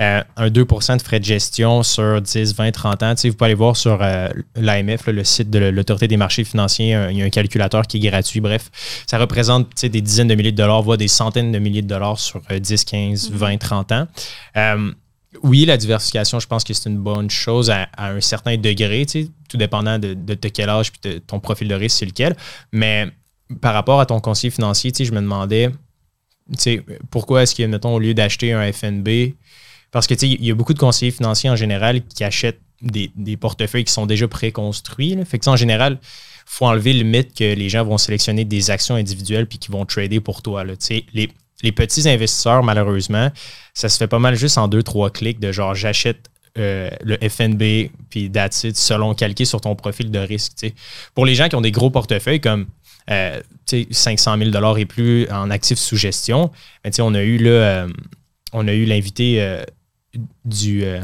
Euh, un 2 de frais de gestion sur 10, 20, 30 ans. Tu sais, vous pouvez aller voir sur euh, l'AMF, le site de l'Autorité des marchés financiers. un- Il y a un calculateur qui est gratuit. Bref, ça représente tu sais, des dizaines de milliers de dollars, voire des centaines de milliers de dollars sur euh, 10, 15, 20, 30 ans. Euh, oui, la diversification, je pense que c'est une bonne chose à, à un certain degré, tu sais, tout dépendant de, de, de quel âge puis de ton profil de risque, c'est lequel. Mais par rapport à ton conseiller financier, je me demandais, pourquoi est-ce que, mettons, au lieu d'acheter un FNB, parce que, il y a beaucoup de conseillers financiers en général qui achètent des, portefeuilles qui sont déjà préconstruits. Fait que, en général, faut enlever le mythe que les gens vont sélectionner des actions individuelles puis qu'ils vont trader pour toi. Là. Les, petits investisseurs, malheureusement, ça se fait pas mal juste en deux, trois clics de genre j'achète euh, le FNB puis that's selon calqué sur ton profil de risque. Pour les gens qui ont des gros portefeuilles comme euh, tu sais, 500 000 et plus en actifs sous gestion, on a eu là, euh, on a eu l'invité euh, du euh,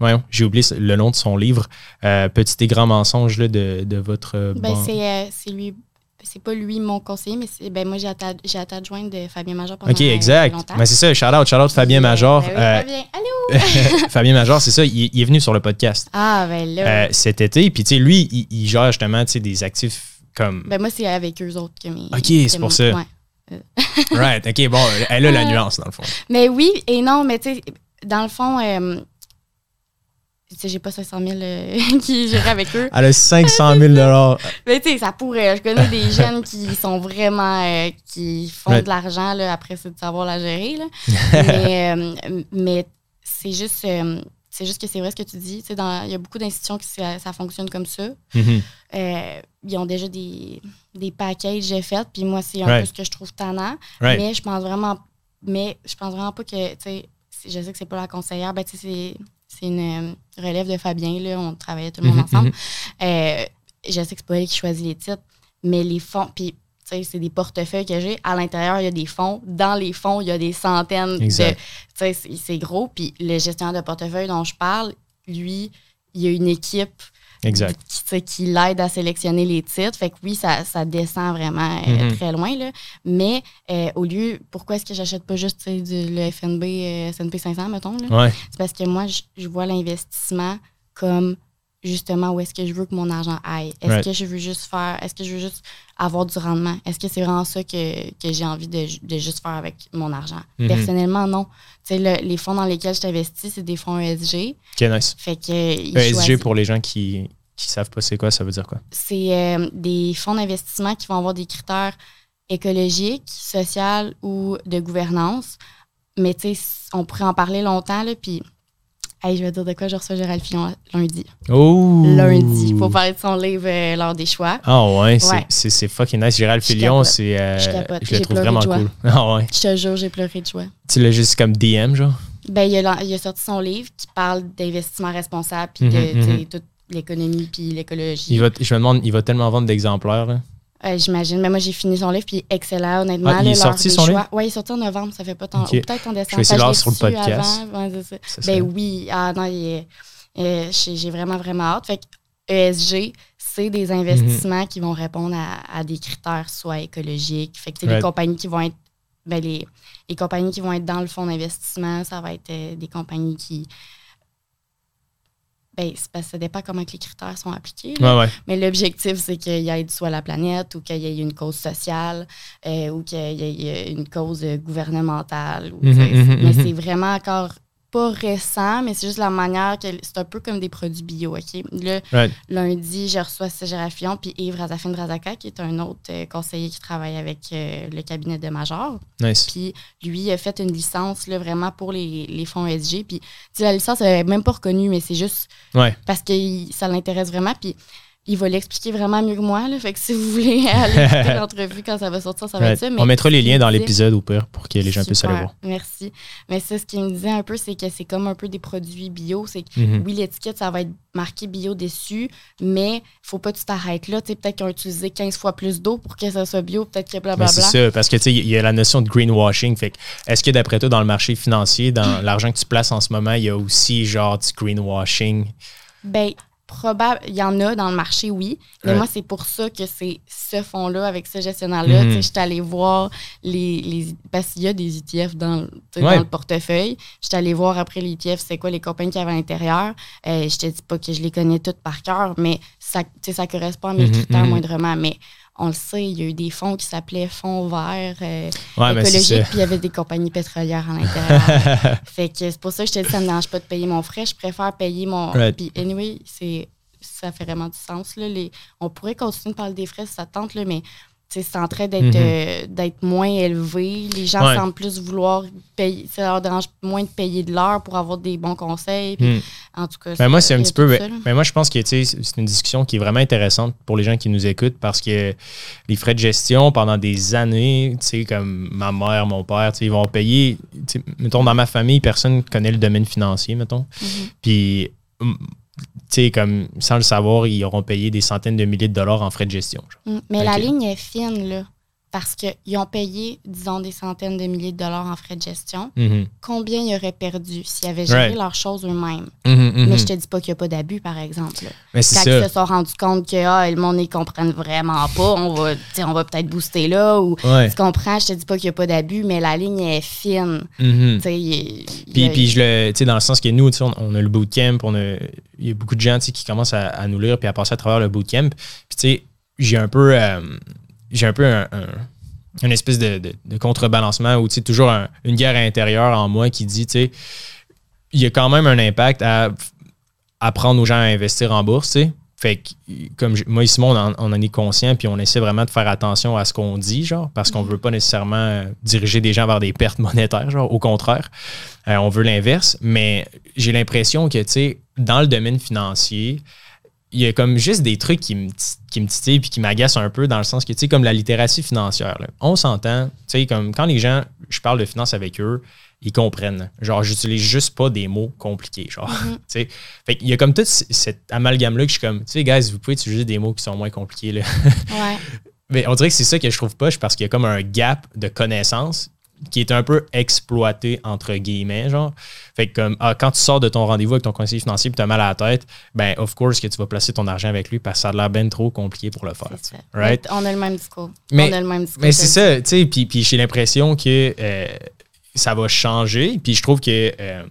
voyons, j'ai oublié le nom de son livre, Petit et grand mensonge là, de, de votre Ben, c'est c'est lui. C'est pas lui mon conseiller, mais c'est ben moi j'ai été adjointe de Fabien Major pendant Ok, exact. longtemps. Ben, c'est ça, shout out, shout out Fabien Major. ben oui, Euh, Fabien, allô? Fabien Major, c'est ça, il, il est venu sur le podcast Ah, ben là. euh, cet été. Puis, tu sais, lui, il, il gère justement des actifs comme. ben moi, c'est avec eux autres que mes. Ok, c'est pour ça. ouais. right, ok, bon, elle a la nuance dans le fond. Mais oui et non, mais tu sais, dans le fond, euh, tu sais, j'ai pas 500 000 euh, qui géraient avec eux. Elle a 500 000 Mais tu sais, ça pourrait. Je connais des jeunes qui sont vraiment. euh, qui font de l'argent, là. Après, c'est de savoir la gérer, là. mais euh, mais c'est juste. C'est juste que c'est vrai ce que tu dis. Il y a beaucoup d'institutions qui ça, ça fonctionne comme ça. Mhm. Euh, ils ont déjà des, des packages faits, puis moi, c'est un Right. peu ce que je trouve tannant. Right. Mais je pense vraiment. Mais je pense vraiment pas que. Tu sais, c'est- je sais que c'est pas la conseillère. Ben, c'est. C'est une euh, relève de Fabien, là. On travaillait tout le monde Mhm, ensemble. mhm. Euh, je sais que c'est pas elle qui choisit les titres, mais les fonds, puis c'est des portefeuilles que j'ai. À l'intérieur, il y a des fonds. Dans les fonds, il y a des centaines Exact. de. C'est- gros. Puis le gestionnaire de portefeuille dont je parle, lui, il y a une équipe Exact. qui, l'aide à sélectionner les titres. Fait que oui, ça, ça descend vraiment euh, Mhm. très loin. Là. Mais euh, au lieu, pourquoi est-ce que j'achète pas juste du, le FNB, euh, S&P 500, mettons? Ouais. C'est parce que moi, je vois l'investissement comme justement où est-ce que je veux que mon argent aille? Est-ce Right. que je veux juste faire, est-ce que je veux juste avoir du rendement? Est-ce que c'est vraiment ça que, que j'ai envie de, de juste faire avec mon argent? Mhm. Personnellement, non. Tu sais, le- les fonds dans lesquels je t'investis, c'est des fonds ESG. Ok, nice. Fait que ESG, choisissent- pour les gens qui qui savent pas c'est quoi, ça veut dire quoi? c'est euh, des fonds d'investissement qui vont avoir des critères écologiques, sociaux ou de gouvernance. Mais tu sais, on pourrait en parler longtemps, là, puis... Hey, je vais dire de quoi je reçois Gérald Fillon lundi. Oh! Lundi, pour parler de son livre euh, L'heure des choix. Ah ouais, c'est- Ouais. c'est fucking nice. Gérald capote. c'est. euh, Je je le trouve vraiment de cool. Ah ouais. Je te jure, j'ai pleuré de joie. Tu l'as juste comme DM, genre? Ben, il, a, il a sorti son livre qui parle d'investissement responsable, puis Mhm, de tu mhm. sais, toute l'économie, puis l'écologie. Je me demande, il va tellement vendre d'exemplaires. là. Euh, J'imagine. Mais moi, j'ai fini son livre, puis excellent, honnêtement. Ah, il est sorti, son livre? Oui, il est sorti en novembre, ça fait pas tant. Ok. Ou peut-être en décembre. Je vais essayer sur le podcast. avant. C'est ça. Ben oui. Ah non, euh, j'ai vraiment, vraiment hâte. Fait que ESG, c'est des investissements qui vont répondre à, à des critères soit écologiques. Fait que c'est Right. des compagnies qui vont être ben, les, les compagnies qui vont être dans le fonds d'investissement, ça va être euh, des compagnies qui. Ben, c'est parce que ça dépend comment que les critères sont appliqués. Ouais, ouais. Mais l'objectif, c'est qu'il y ait soit la planète ou qu'il y ait une cause sociale euh, ou qu'il y ait une cause gouvernementale. ou, Mhm, mhm, mais mhm. c'est vraiment encore pas récent, mais c'est juste la manière que c'est un peu comme des produits bio, OK? Right. lundi, je reçois Fillon puis Yves Razafine Razaka, qui est un autre euh, conseiller qui travaille avec euh, le cabinet de Major. Nice. Puis lui a fait une licence là, vraiment pour les, les fonds ESG. Puis la licence, elle n'est même pas reconnue, mais c'est juste Ouais. parce que ça l'intéresse vraiment. Puis il va l'expliquer vraiment mieux que moi. Là. Fait que si vous voulez aller écouter l'entrevue quand ça va sortir, ça va Right. être ça. Mais On mettra les liens dans l'épisode au pire pour que les gens puissent aller voir. Merci. Mais ça, ce qu'il me disait un peu, c'est que c'est comme un peu des produits bio. C'est que Mhm. oui, l'étiquette, ça va être marqué bio dessus, mais faut pas que tu t'arrêtes là. Peut-être qu'ils ont utilisé 15 fois plus d'eau pour que ça soit bio, peut-être que Ben, blablabla. c'est ça, parce que il y a la notion de greenwashing. Fait est-ce que d'après toi, dans le marché financier, dans l'argent que tu places en ce moment, il y a aussi genre du greenwashing? Ben, probable, il y en a dans le marché, oui. Mais Ouais. moi, c'est pour ça que c'est ce fonds-là, avec ce gestionnaire-là. Tu sais, j'étais allée voir les, les. Parce qu'il y a des ETF dans, Ouais. le portefeuille. J'étais allée voir après les ETF, c'est quoi les compagnies qu'il y avait à l'intérieur. Euh, je te dis pas que je les connais toutes par cœur, mais ça, ça correspond à mes Mhm, critères mhm. moindrement. Mais on le sait, il y a eu des fonds qui s'appelaient fonds verts. euh, Ouais, mais c'est écologique, ça. puis il y avait des compagnies pétrolières à l'intérieur. fait que c'est pour ça que je te dis, ça me dérange pas de payer mon frais. Je préfère payer mon. Right. Puis, anyway, c'est, ça fait vraiment du sens. Là. Les, on pourrait continuer de parler des frais si ça te tente, là, mais c'est en train d'être, Mhm. euh, d'être moins élevé. Les gens Ouais. semblent plus vouloir payer. Ça leur dérange moins de payer de l'heure pour avoir des bons conseils. Puis, Hmm. En tout cas, Ben, moi, c'est un petit peu. là. ben, moi, je pense que c'est une discussion qui est vraiment intéressante pour les gens qui nous écoutent parce que les frais de gestion pendant des années, tu sais, comme ma mère, mon père, ils vont payer. Mettons, dans ma famille, personne ne connaît le domaine financier, mettons. Mhm. Puis, sais, comme sans le savoir, ils auront payé des centaines de milliers de dollars en frais de gestion. genre. Mm. Mais la ligne est fine, là. Parce qu'ils ont payé, disons, des centaines de milliers de dollars en frais de gestion. Mhm. Combien ils auraient perdu s'ils avaient géré Right. leurs choses eux-mêmes? Mhm, mhm. Mais je te dis pas qu'il n'y a pas d'abus, par exemple. là. Mais c'est Quand ils se sont rendus compte que ah, le monde ne comprenne vraiment pas, on va, on va peut-être booster là. Ou, Ouais. Tu comprends? Je te dis pas qu'il n'y a pas d'abus, mais la ligne est fine. Il- Puis, puis je le, tu sais, dans le sens que nous, tu sais, on, on a le bootcamp, on a, il y a beaucoup de gens tu sais, qui commencent à, à nous lire puis à passer à travers le bootcamp. Puis, tu sais, j'ai un peu, euh, j'ai un peu un, un- une espèce de, de- de contrebalancement ou, tu sais, toujours un- une guerre intérieure en moi qui dit, tu sais, il y a quand même un impact à apprendre aux gens à investir en bourse, tu sais. Fait que, comme je- moi et Simon, on en, on en est conscient, puis on essaie vraiment de faire attention à ce qu'on dit, genre, parce qu'on veut pas nécessairement euh, diriger des gens vers des pertes monétaires, genre, au contraire. Euh, on veut l'inverse, mais j'ai l'impression que, tu sais, dans le domaine financier, il y a comme juste des trucs qui me, qui me titillent puis qui m'agacent un peu dans le sens que, tu sais, comme la littératie financière, là. on s'entend, tu sais, comme quand les gens, je parle de finance avec eux, ils comprennent. Genre, j'utilise juste pas des mots compliqués, genre, Mhm. tu sais. Fait qu'il y a comme tout cet amalgame-là que je suis comme, tu sais, guys, vous pouvez utiliser des mots qui sont moins compliqués, là. Ouais. Mais on dirait que c'est ça que je trouve poche parce qu'il y a comme un gap de connaissances qui est un peu exploité entre guillemets, genre. Fait que comme ah, quand tu sors de ton rendez-vous avec ton conseiller financier et tu as mal à la tête, ben of course que tu vas placer ton argent avec lui parce que ça a l'air ben trop compliqué pour le faire. Right? On a le même discours. Mais- on a le même discours. Mais c'est ça, tu sais, puis, puis j'ai l'impression que euh, ça va changer. Puis je trouve que euh,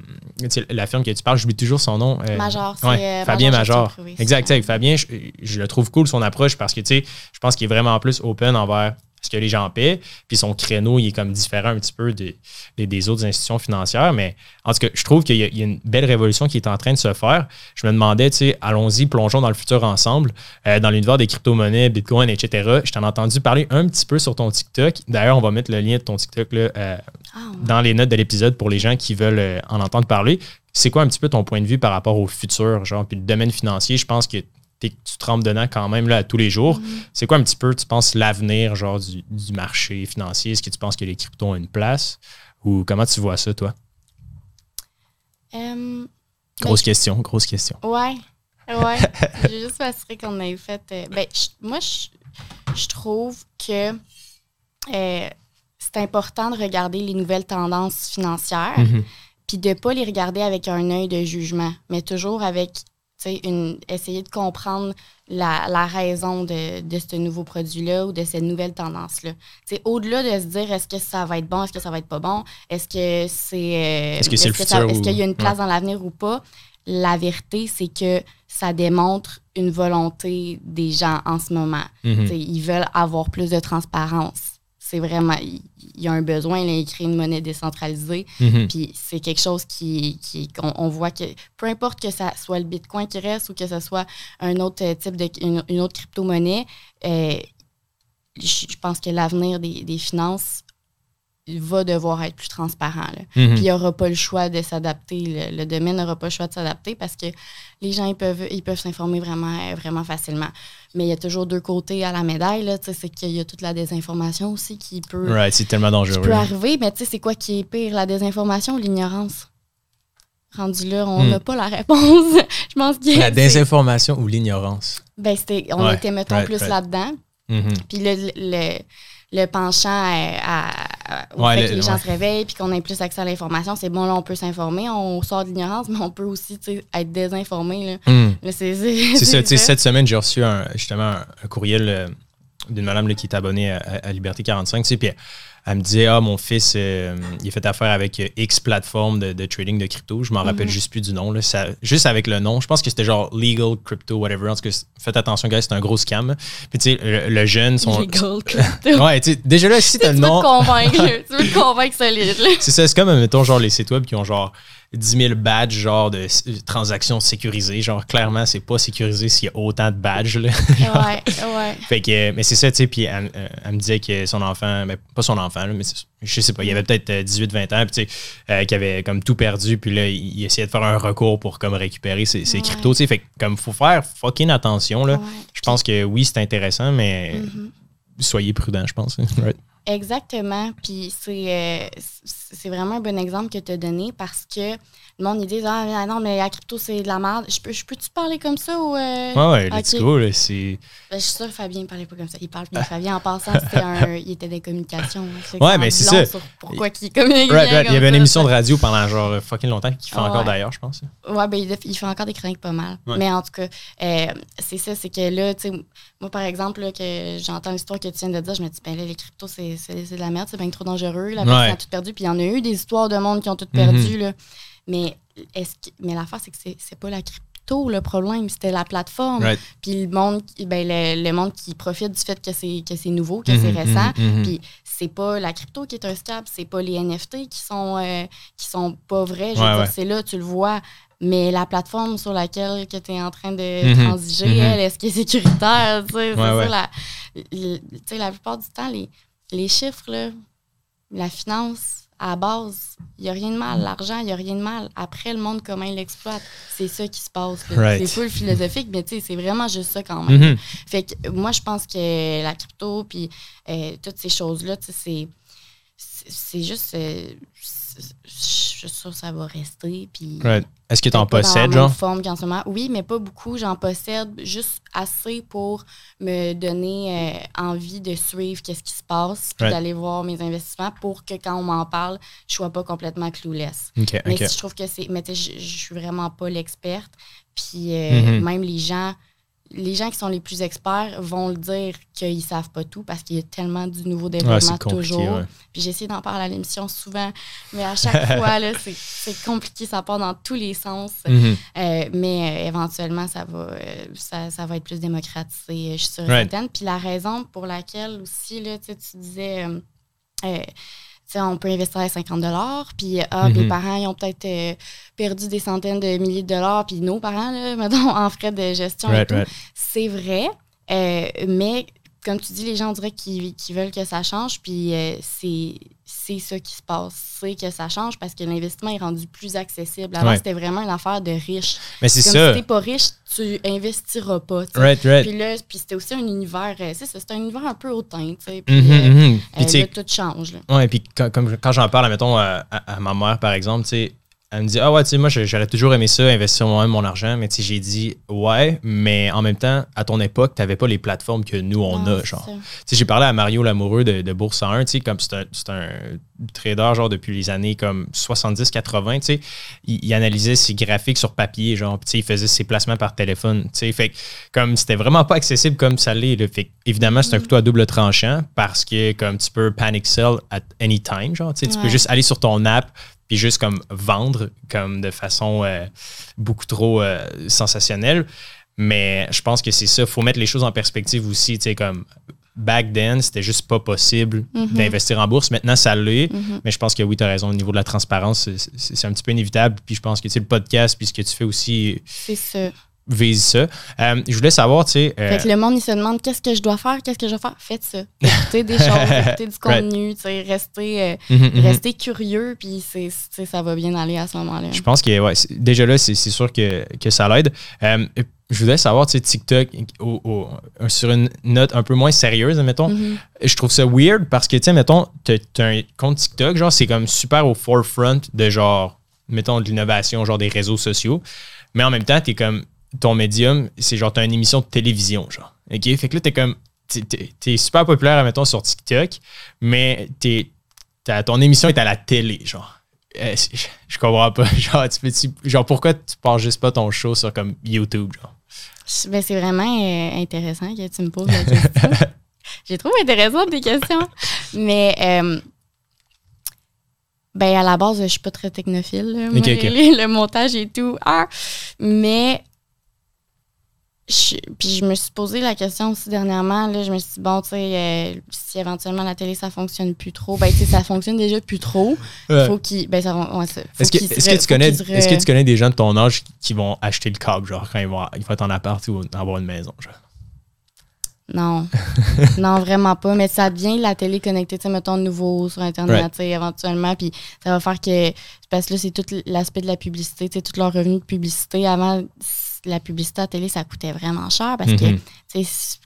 la firme que tu parles, j'oublie toujours son nom. euh, Major, c'est ouais, Fabien Major. Exact. Fabien, je, je le trouve cool son approche parce que tu sais, je pense qu'il est vraiment plus open envers ce que les gens paient. Puis son créneau, il est comme différent un petit peu des, des, autres institutions financières. Mais en tout cas, je trouve qu'il y, y a une belle révolution qui est en train de se faire. Je me demandais, tu sais, allons-y, plongeons dans le futur ensemble, euh, dans l'univers des crypto-monnaies, Bitcoin, etc. Je t'en ai entendu parler un petit peu sur ton TikTok. D'ailleurs, on va mettre le lien de ton TikTok là, euh, Ah, dans les notes de l'épisode pour les gens qui veulent euh, en entendre parler. C'est quoi un petit peu ton point de vue par rapport au futur, genre, puis le domaine financier? Je pense que tu trempes dedans quand même là, à tous les jours. Mhm. C'est quoi un petit peu, tu penses, l'avenir genre du, du marché financier? Est-ce que tu penses que les cryptos ont une place? Ou comment tu vois ça, toi? Euh, Grosse question, grosse question. Ouais. Ouais. Je juste m'assurer qu'on ait fait. euh, ben, je- moi, je, je trouve que euh, c'est important de regarder les nouvelles tendances financières, Mhm. puis de pas les regarder avec un œil de jugement, mais toujours avec une, essayer de comprendre la, la raison de, de, ce nouveau produit-là ou de cette nouvelle tendance-là. Au-delà de se dire est-ce que ça va être bon, est-ce que ça va être pas bon, est-ce que c'est. Euh, que c'est Est-ce qu'il y a une place dans l'avenir ou pas? La vérité, c'est que ça démontre une volonté des gens en ce moment. Mm-hmm. Ils veulent avoir plus de transparence c'est vraiment, il y a un besoin, il a écrit une monnaie décentralisée. Mhm. Puis c'est quelque chose qui, qui on, voit que peu importe que ça soit le Bitcoin qui reste ou que ce soit un autre type de, une, autre crypto-monnaie, euh, je pense que l'avenir des, des, finances va devoir être plus transparent. Mhm. Puis il n'y aura pas le choix de s'adapter. Le, domaine n'aura pas le choix de s'adapter parce que les gens ils peuvent ils peuvent s'informer vraiment, vraiment facilement. Mais il y a toujours deux côtés à la médaille. C'est qu'il y a toute la désinformation aussi qui peut, c'est tellement dangereux. peut arriver. Mais tu sais, c'est quoi qui est pire, la désinformation ou l'ignorance? Rendu là, on hmm. n'a pas la réponse. Je pense que La désinformation ou l'ignorance? Ben, on était, mettons, plus là-dedans. Mm-hmm. Puis le le penchant à, au fait que les gens se réveillent puis qu'on ait plus accès à l'information. C'est bon, là, on peut s'informer, on sort de l'ignorance, mais on peut aussi être désinformé. Hmm. C'est ça. Cette semaine, j'ai reçu justement un, courriel euh, d'une madame qui est abonnée à, Liberté 45. Puis elle me disait Ah, mon fils, euh, il a fait affaire avec euh, X plateforme de, trading de crypto. Je m'en rappelle mhm. juste plus du nom. Là. juste avec le nom, je pense que c'était genre Legal Crypto, whatever. En tout cas, faites attention, gars, c'est un gros scam. Puis tu sais, le, jeune. Son... Legal Crypto. ouais, tu sais, déjà là, si t'as le nom. Tu veux te convaincre, tu veux te convaincre solide. c'est ça, c'est comme, mettons, genre les sites web qui ont genre 10 000 badges, genre de transactions sécurisées. Genre, clairement, c'est pas sécurisé s'il y a autant de badges. Là. ouais, ouais. Fait que, mais c'est ça, tu sais. Puis elle, me disait que son enfant, mais pas son enfant, mais je sais pas, il avait peut-être 18-20 euh, ans, puis tu sais, euh, qu'il avait comme tout perdu, puis là, il, essayait de faire un recours pour comme récupérer ses, cryptos, tu sais. Fait que, comme, faut faire fucking attention, là. Je pense que oui, c'est intéressant, mais mm-hmm. soyez prudent, je pense. Exactement. Puis c'est, euh, c'est vraiment un bon exemple que tu as donné parce que le monde, ils disent Ah non, mais la crypto, c'est de la merde. Je peux, je peux-tu parler comme ça ou. Euh... Ouais, ouais, let's go. Là, c'est... Ben, je suis sûre que Fabien ne parlait pas comme ça. Il parle bien. Fabien, en passant, c'était un, il était des communications. Ouais, mais c'est ça. pourquoi il communique right, right. Il y avait une émission de radio pendant genre fucking longtemps, qu'il fait encore d'ailleurs, je pense. Ouais, ben il, fait encore des chroniques pas mal. Mais en tout cas, euh, c'est ça, c'est que là, tu sais, moi, par exemple, là, que j'entends l'histoire que tu viens de dire, je me dis, ben là, les cryptos, c'est, de la merde, c'est bien trop dangereux. La personne a tout perdu. Puis il y en a eu des histoires de monde qui ont tout perdu. Mm-hmm. là. Mais, est-ce que, mais l'affaire, c'est que c'est, c'est pas la crypto le problème, c'était la plateforme. Puis le monde, ben, le, monde qui profite du fait que c'est, que c'est nouveau, que c'est mm-hmm, récent. Mm-hmm, puis c'est pas la crypto qui est un scam, c'est pas les NFT qui sont, euh, qui sont pas vrais. Je c'est là, tu le vois. Mais la plateforme sur laquelle tu es en train de transiger, elle, est-ce qu'elle est sécuritaire? c'est ça, la, la plupart du temps, les, les chiffres, là, la finance, à la base, il n'y a rien de mal. L'argent, il n'y a rien de mal. Après, le monde, comment il l'exploite, c'est ça qui se passe. C'est full philosophique, mais c'est vraiment juste ça quand même. Mm-hmm. Fait que moi, je pense que la crypto, puis euh, toutes ces choses-là, c'est c'est juste. Euh, je suis sûre que ça va rester. Puis Est-ce que tu en possèdes, genre? forme qu'en ce moment? Oui, mais pas beaucoup. J'en possède juste assez pour me donner euh, envie de suivre qu'est-ce qui se passe, puis d'aller voir mes investissements pour que quand on m'en parle, je sois pas complètement clueless. mais je trouve que c'est. Mais je, je suis vraiment pas l'experte. Puis euh, mm-hmm. même les gens les gens qui sont les plus experts vont le dire qu'ils savent pas tout parce qu'il y a tellement du nouveau développement toujours. Puis j'essaie d'en parler à l'émission souvent, mais à chaque fois, c'est compliqué, ça part dans tous les sens. Mm-hmm. Euh, mais euh, éventuellement, ça va, euh, ça, va être plus démocratisé, je suis sûre certaine. Puis la raison pour laquelle aussi, là, tu disais on peut investir à 50 dollars, puis ah, les mhm. parents ils ont peut-être euh, perdu des centaines de milliers de dollars, puis nos parents, là, mettons, en frais de gestion et tout. C'est vrai, euh, mais comme tu dis, les gens, on dirait qu'ils veulent que ça change, puis euh, c'est ça qui se passe. C'est que ça change parce que l'investissement est rendu plus accessible. Avant, c'était vraiment une affaire de riche. Mais c'est ça. Si t'es pas riche, tu investiras pas. Right, right. Puis là, puis c'était aussi un univers, euh, c'est ça, c'est un univers un peu hautain, tu sais. Puis, mm-hmm, mm-hmm. tout change. Là. Ouais, puis quand, comme, quand j'en parle, mettons, à, à, ma mère, par exemple, tu sais, elle me dit Ah ouais, tu sais, moi, j'aurais toujours aimé ça, investir moi-même mon argent. Mais tu sais, j'ai dit Ouais, mais en même temps, à ton époque, tu n'avais pas les plateformes que nous, on Non, a. Genre. Tu sais, j'ai parlé à Mario Lamoureux de, de Bourse 101, tu sais, comme c'est un, trader, genre, depuis les années comme 70-80, tu sais, il, il analysait ses graphiques sur papier, genre, tu sais, il faisait ses placements par téléphone, tu sais, fait que, comme c'était vraiment pas accessible comme ça l'est, fait évidemment, c'est un couteau à double tranchant parce que, comme, tu peux panic sell at any time, genre, tu sais, tu peux juste aller sur ton app puis juste comme vendre comme de façon euh, beaucoup trop euh, sensationnelle. Mais je pense que c'est ça. Il faut mettre les choses en perspective aussi. Tu sais, comme back then, c'était juste pas possible Mhm. d'investir en bourse. Maintenant, ça l'est. Mhm. Mais je pense que oui, tu as raison. Au niveau de la transparence, c'est un petit peu inévitable. Puis je pense que tu sais, le podcast, puis ce que tu fais aussi, C'est ça. Vise ça. Euh, je voulais savoir, tu sais. euh, Fait que le monde, il se demande qu'est-ce que je dois faire, qu'est-ce que je dois faire? Faites ça. Écoutez des choses, écoutez du Right. contenu, tu sais, restez, euh, mhm, mhm. restez curieux, puis ça va bien aller à ce moment-là. Je pense que ouais, déjà là, c'est sûr que, que ça l'aide. Je voudrais savoir, tu sais, TikTok, au- au- sur une note un peu moins sérieuse, mettons, Mhm. je trouve ça weird parce que, tu sais, mettons, t'as un compte TikTok, genre, c'est comme super au forefront de genre, mettons, de l'innovation, genre des réseaux sociaux. Mais en même temps, t'es comme, ton médium, c'est genre, t'as une émission de télévision, genre. OK? Fait que là, t'es comme, t'es- t'es t'es super populaire, mettons, sur TikTok, mais t'es, t'as- ton émission est à la télé, genre. Euh, je, je comprends pas. Genre, tu peux-tu- genre, pourquoi tu pars juste pas ton show sur comme YouTube, genre? Ben, c'est vraiment euh, intéressant que tu me poses la question. J'ai trouvé intéressant tes questions. Mais, euh, ben, à la base, je suis pas très technophile. là. Moi, Le montage et tout. Ah! Mais, je- puis je me suis posé la question aussi dernièrement. Là, je me suis dit, bon, tu sais, euh, si éventuellement la télé, ça fonctionne plus trop, ben, tu sais, ça fonctionne déjà plus trop. Ouais. Faut qu'il. Ben, ça ouais, ça- Est-ce que, est-ce tu connais, est-ce que tu connais des gens de ton âge qui- qui vont acheter le câble, genre, quand ils vont, ils vont être en appart ou avoir une maison, genre? Non. non, vraiment pas. Mais ça devient la télé connectée, tu sais, mettons, nouveau sur Internet, Right. tu sais, éventuellement. Puis ça va faire que. Parce que là, c'est tout l'aspect de la publicité, tu sais, tout leur revenu de publicité. Avant, la publicité à télé, ça coûtait vraiment cher parce que, Mhm.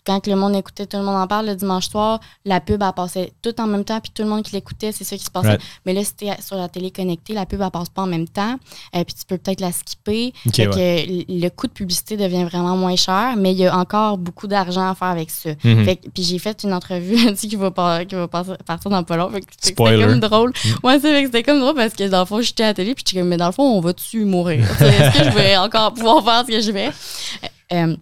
Quand le monde écoutait, tout le monde en parle le dimanche soir, la pub, elle passait tout en même temps, puis tout le monde qui l'écoutait, c'est ça qui se passait. Right. Mais là, c'était sur la télé connectée, la pub, elle passe pas en même temps. Euh, puis tu peux peut-être la skipper. Ok, Fait ouais. que le coût de publicité devient vraiment moins cher, mais il y a encore beaucoup d'argent à faire avec ça. Mhm. Fait que- puis j'ai fait une entrevue là-dessus qui va, pas- qui va passer- partir dans pas long. C'était- comme drôle. Mm. Ouais, c'est fait que c'était comme drôle parce que dans le fond, j'étais à la télé puis j'étais comme, mais dans le fond, on va-tu mourir? Tu Est-ce que je vais encore pouvoir faire ce que je vais? Euh,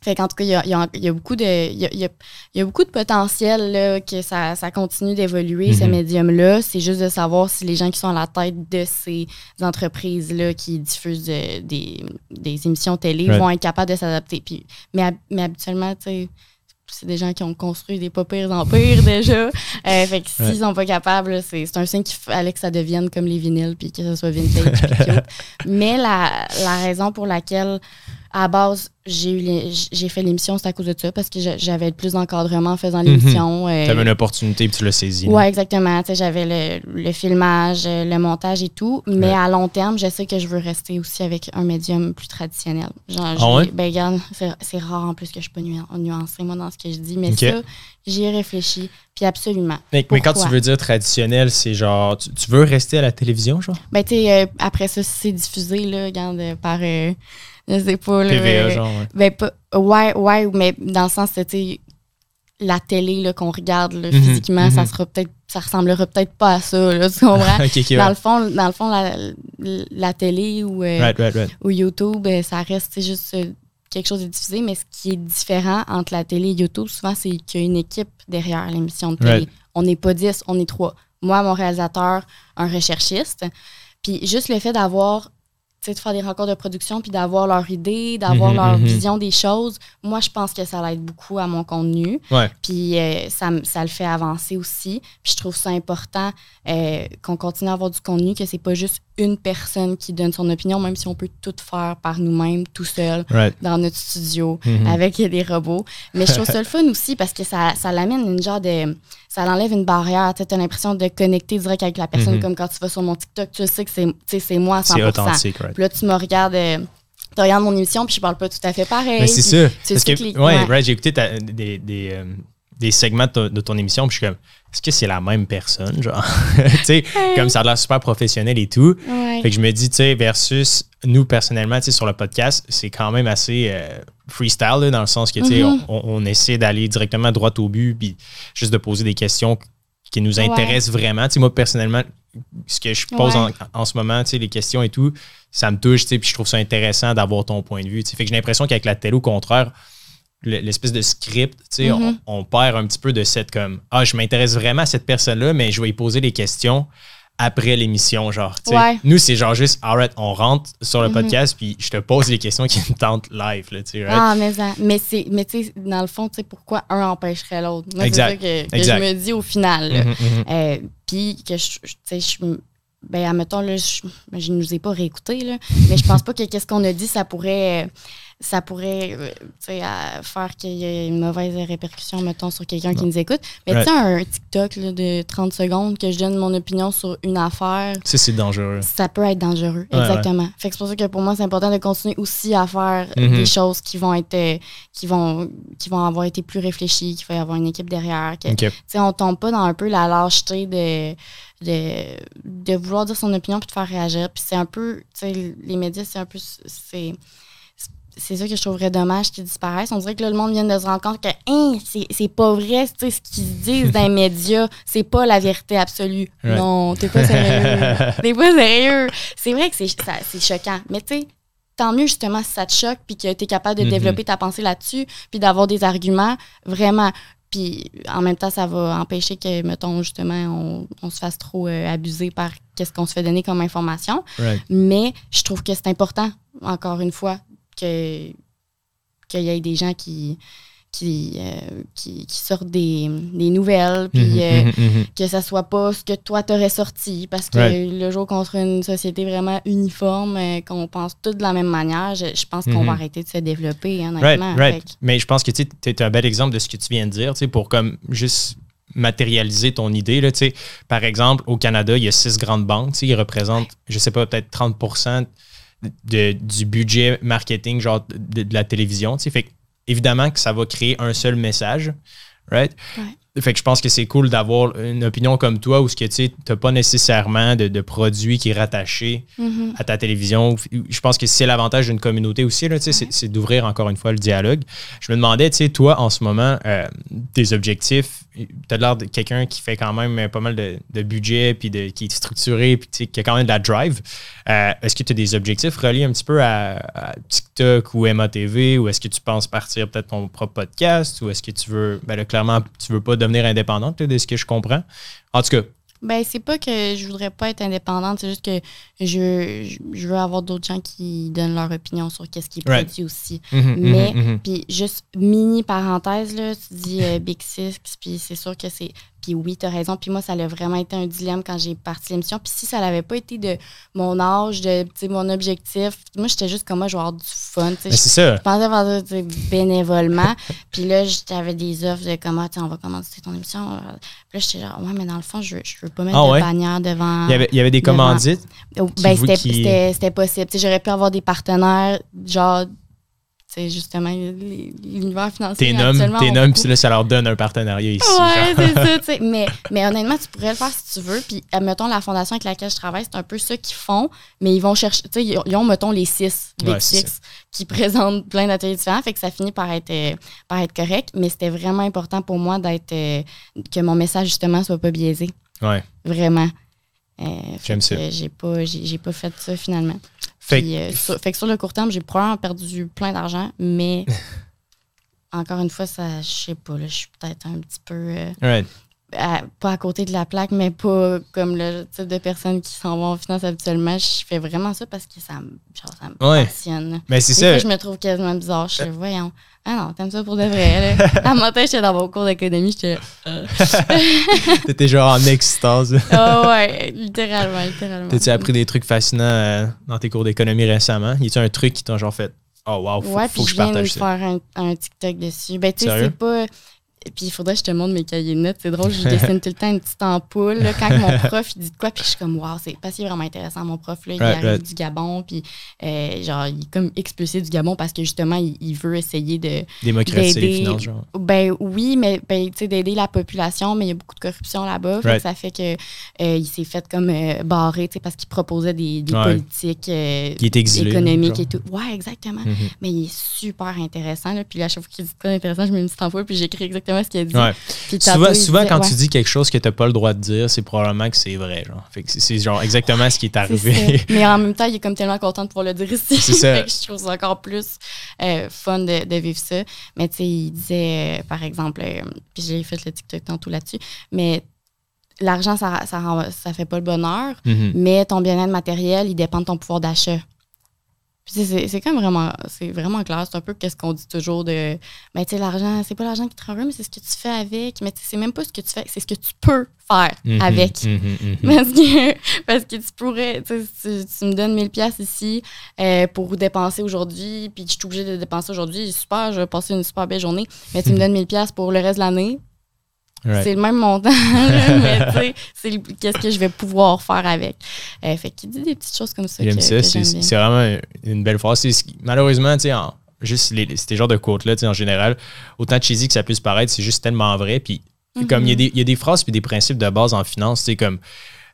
fait qu'en tout cas, il y a, il y a- il y a beaucoup de, il y a, il y a- il y a beaucoup de potentiel là, que ça, ça continue d'évoluer, ce Mhm. médium-là. C'est juste de savoir si les gens qui sont à la tête de ces entreprises-là qui diffusent des, des émissions télé Right. vont être capables de s'adapter. Puis, mais, hab- mais habituellement, tu sais, c'est des gens qui ont construit des pas pires empires déjà. Euh, fait que s'ils Ouais. sont pas capables, c'est un signe qu'il fallait que ça devienne comme les vinyles puis que ce soit vintage. puis. Mais la, la raison pour laquelle, à la base, j'ai eu j'ai fait l'émission, c'est à cause de ça, parce que j'a- j'avais plus d'encadrement en faisant l'émission. euh, T'avais une opportunité puis tu l'as saisi. Ouais, exactement. Tu J'avais le, le filmage, euh, le montage et tout. Mais Ouais. à long terme, je sais que je veux rester aussi avec un médium plus traditionnel. Genre, Ah ouais? ben, regarde, c'est rare en plus que je suis pas nu- nuancée, moi, dans ce que je dis. Mais ça, j'y ai réfléchi. Puis absolument. Mais, mais quand tu veux dire traditionnel, c'est genre, tu, tu veux rester à la télévision, genre? Ben, tu euh, après ça, si c'est diffusé, là, regarde, par, euh, je sais pas, là, TVA, genre, ouais. Ben, pas, ouais, ouais, mais dans le sens, tu sais, la télé qu'on regarde là, Mhm, physiquement, ça mhm. sera peut-être, ça ressemblera peut-être pas à ça, là, tu comprends? ok, ok, dans, le fond, dans le fond, la, la télé ou, euh, Right, right, right. ou YouTube, euh, ça reste juste euh, quelque chose de diffusé, mais ce qui est différent entre la télé et YouTube, souvent, c'est qu'il y a une équipe derrière l'émission de télé. On n'est pas 10, on est trois. Moi, mon réalisateur, un recherchiste. Puis juste le fait d'avoir, de faire des rencontres de production, puis d'avoir leur idée, d'avoir Mhm, leur mhm. vision des choses, moi, je pense que ça l'aide beaucoup à mon contenu. Ouais. Puis euh, ça, ça le fait avancer aussi. Puis je trouve ça important euh, qu'on continue à avoir du contenu, que c'est pas juste une personne qui donne son opinion, même si on peut tout faire par nous-mêmes, tout seul, Right. dans notre studio, Mhm. avec des robots. Mais je trouve ça le fun aussi parce que ça, ça l'amène une genre de. Ça l'enlève une barrière. Tu as l'impression de connecter direct avec la personne, comme quand tu vas sur mon TikTok, tu sais que c'est moi à 100 C'est authentique, right. Puis là, tu me regardes. euh, tu regardes mon émission, puis je parle pas tout à fait pareil. Mais c'est tu Parce que, que ouais, ouais. right, j'ai écouté ta- des, des, euh, des segments de ton, de ton émission, puis je suis comme, est-ce que c'est la même personne, genre? tu sais, comme ça a l'air super professionnel et tout. Ouais. Fait que je me dis, tu sais, versus nous, personnellement, tu sais, sur le podcast, c'est quand même assez euh, freestyle, là, dans le sens que, tu sais, Mhm. on, on essaie d'aller directement droit au but, puis juste de poser des questions qui nous intéressent vraiment. Tu sais, moi, personnellement, ce que je pose Ouais. en, en ce moment, tu sais, les questions et tout, ça me touche, tu sais, puis je trouve ça intéressant d'avoir ton point de vue. tu sais. Fait que j'ai l'impression qu'avec la télé, au contraire, le- l'espèce de script, tu sais, Mhm. on, on perd un petit peu de cette comme ah je m'intéresse vraiment à cette personne-là, mais je vais y poser des questions après l'émission, genre. tu sais. Ouais. Nous, c'est genre juste alright, on rentre sur le Mhm. podcast puis je te pose les questions qui me tentent live, là, tu sais, right? Ah, mais, ça- mais, c'est, mais tu sais, dans le fond, tu sais, pourquoi un empêcherait l'autre? Moi, c'est ça que, je me dis au final. Euh, Puis que je, tu sais, je. Ben, admettons, là, je, ne nous ai pas réécouté, là, mais je pense pas que qu'est-ce qu'on a dit, ça pourrait. euh, Ça pourrait euh, faire qu'il y ait une mauvaise répercussion, mettons, sur quelqu'un qui nous écoute. Mais tu sais, un TikTok là, de 30 secondes que je donne mon opinion sur une affaire, Ça, c'est dangereux. ça peut être dangereux. Ouais, exactement. Fait que c'est pour ça que pour moi, c'est important de continuer aussi à faire Mhm. des choses qui vont être euh, qui vont qui vont avoir été plus réfléchies, qu'il va y avoir une équipe derrière. Que, OK. tu sais, on tombe pas dans un peu la lâcheté de, de, de vouloir dire son opinion puis de faire réagir. Puis c'est un peu, tu sais, les médias, c'est un peu, c'est, c'est ça que je trouverais dommage qu'ils disparaissent. On dirait que là, le monde vient de se rendre compte que hein, c'est, pas vrai, ce qu'ils disent dans les médias, c'est pas la vérité absolue. Non, t'es pas sérieux. t'es pas sérieux. C'est vrai que c'est, choquant. Mais tu sais, tant mieux justement si ça te choque puis que tu es capable de Mhm. développer ta pensée là-dessus puis d'avoir des arguments vraiment. Puis en même temps, ça va empêcher que, mettons, justement, on, on se fasse trop euh, abuser par qu'est-ce qu'on se fait donner comme information. Right. Mais je trouve que c'est important, encore une fois, que qu'il y ait des gens qui, qui, euh, qui, qui sortent des, des nouvelles, puis Mhm, euh, mhm, mhm. que ça soit pas ce que toi t'aurais sorti. Parce que Right. le jour qu'on sera une société vraiment uniforme, euh, qu'on pense tous de la même manière, je, je pense qu'on va arrêter de se développer, Right, honnêtement. right. Mais je pense que tu es un bel exemple de ce que tu viens de dire, pour comme juste matérialiser ton idée. Là. Par exemple, au Canada, il y a six grandes banques. Ils représentent, je sais pas, peut-être 30 de, du budget marketing genre de, de la télévision. Fait évidemment que ça va créer un seul message. Right? Fait que je pense que c'est cool d'avoir une opinion comme toi où ce que tu n'as pas nécessairement de, de produit qui est rattaché Mhm. à ta télévision. Je pense que c'est l'avantage d'une communauté aussi, là, c'est- d'ouvrir encore une fois le dialogue. Je me demandais, tu sais, toi, en ce moment, euh, tes objectifs, tu as l'air de quelqu'un qui fait quand même pas mal de, de budget, puis de, qui est structuré, puis qui a quand même de la drive. Euh, est-ce que tu as des objectifs reliés un petit peu à, à TikTok ou MATV, ou est-ce que tu penses partir peut-être ton propre podcast, ou est-ce que tu veux, ben là, clairement, tu veux pas devenir indépendante, de ce que je comprends? En tout cas, Ben, c'est pas que je voudrais pas être indépendante, c'est juste que je, je, veux avoir d'autres gens qui donnent leur opinion sur qu'est-ce qui est Right. produit aussi. mhm, Mais- mhm, mhm. Puis juste mini parenthèse, là, tu dis euh, Big Six, puis c'est sûr que c'est. Puis oui, t'as raison. Puis moi, ça a vraiment été un dilemme quand j'ai parti l'émission. Puis si ça n'avait pas été de mon âge, de tu mon objectif, moi, j'étais juste comme moi, je vais avoir du fun. tu. Ben, c'est ça. Je pensais faire ça tu bénévolement. puis là, j'avais des offres de comment, tu sais, on va commencer ton émission. Puis là, j'étais genre, ouais, mais dans le fond, je, je veux pas mettre Ah de ouais? bannière devant. Il y avait, il y avait des devant- commandites. Oh, ben, c'était qui- possible. Tu J'aurais pu avoir des partenaires, genre, sais, justement, les- l'univers financier. T'es actuellement, t'es puis là, ça leur donne un partenariat ici. Ouais, c'est ça. Mais, mais honnêtement, tu pourrais le faire si tu veux. Puis, mettons, la fondation avec laquelle je travaille, c'est un peu ça qu'ils font. Mais ils vont chercher, tu sais, ils ont- ils ont, mettons, les six, Ouais, c'est Six, qui présentent plein d'ateliers différents. Fait que ça finit par être, euh, par être correct. Mais c'était vraiment important pour moi d'être, euh, que mon message, justement, soit pas biaisé. Ouais. Vraiment. Euh, J'aime ça. J'ai pas, j'ai pas fait ça finalement. Fait Puis, euh, sur, fait que sur le court terme, j'ai probablement perdu plein d'argent, mais encore une fois, ça, je sais pas, là, je suis peut-être un petit peu. euh, Right. À- pas à côté de la plaque, mais pas comme le type de personne qui s'en vont en finance habituellement. Je fais vraiment ça parce que ça me, genre, ça me Ouais. passionne. Mais c'est ça. fois, je me trouve quasiment bizarre. Je suis voyons. Ah non, t'aimes ça pour de vrai. À mon temps, j'étais dans mon cours d'économie. J'étais. euh, T'étais genre en extase. Ah ouais, littéralement, littéralement. T'as-tu appris des trucs fascinants euh, dans tes cours d'économie récemment? Y a-tu un truc qui t'a genre fait Oh wow, faut, ouais, faut que je je viens de partage ça? faire un, un TikTok dessus. Ben, tu sais, c'est pas. Puis il faudrait que je te montre mes cahiers de notes. C'est drôle, je dessine tout le temps une petite ampoule. Là, quand mon prof il dit de quoi, puis je suis comme, waouh, c'est qu'il est vraiment intéressant. Mon prof, là, il Right, arrive right. du Gabon, puis euh, genre, il est comme expulsé du Gabon parce que justement, il, il veut essayer de. Démocratiser les finances, genre. Ben oui, mais ben, tu sais, d'aider la population, mais il y a beaucoup de corruption là-bas. Right. Ça fait que euh, il s'est fait comme euh, barrer, tu sais, parce qu'il proposait des, des Ouais. politiques euh, Qui est exilé. économiques genre. et tout. Ouais, exactement. Mhm. Mais il est super intéressant. Là. Puis là, à chaque fois qu'il dit quoi d'intéressant, je mets une petite ampoule puis j'écris exactement ce qu'il a dit. Ouais. Puis tantôt, Souvent, quand ouais. tu dis quelque chose que tu n'as pas le droit de dire, c'est probablement que c'est vrai. Genre. Fait que c'est- genre exactement ce qui est arrivé. Mais en même temps, il est comme tellement content de pouvoir le dire ici. C'est ça. Fait que je trouve ça encore plus euh, fun de, de vivre ça. Mais tu sais, il disait, euh, par exemple, euh, puis j'ai fait le TikTok tantôt là-dessus, mais l'argent, ça, ça fait pas le bonheur, Mhm. mais ton bien-être matériel, il dépend de ton pouvoir d'achat. Puis c'est c'est comme vraiment, c'est vraiment clair. C'est un peu qu'est-ce qu'on dit toujours de, ben tu sais, l'argent, c'est pas l'argent qui te rend heureux, mais c'est ce que tu fais avec. Mais tu sais, c'est même pas ce que tu fais, c'est ce que tu peux faire Mhm, avec. mhm, mhm. Parce que, parce que tu pourrais, tu, tu me donnes 1000 pièces ici euh, pour dépenser aujourd'hui, puis je suis obligée de dépenser aujourd'hui, super, je vais passer une super belle journée, mais tu me donnes 1000 pièces pour le reste de l'année, Right. c'est le même montant, mais tu sais, c'est qu'est-ce que je vais pouvoir faire avec. Euh, fait qu'il dit des petites choses comme ça. J'aime ça. C'est vraiment une belle phrase. Malheureusement, tu sais, juste les, ces genres de quotes-là, tu sais, en général, autant cheesy que ça puisse paraître, c'est juste tellement vrai. Puis, comme il y, a Mhm. des- il y a des phrases puis des principes de base en finance, tu sais, comme,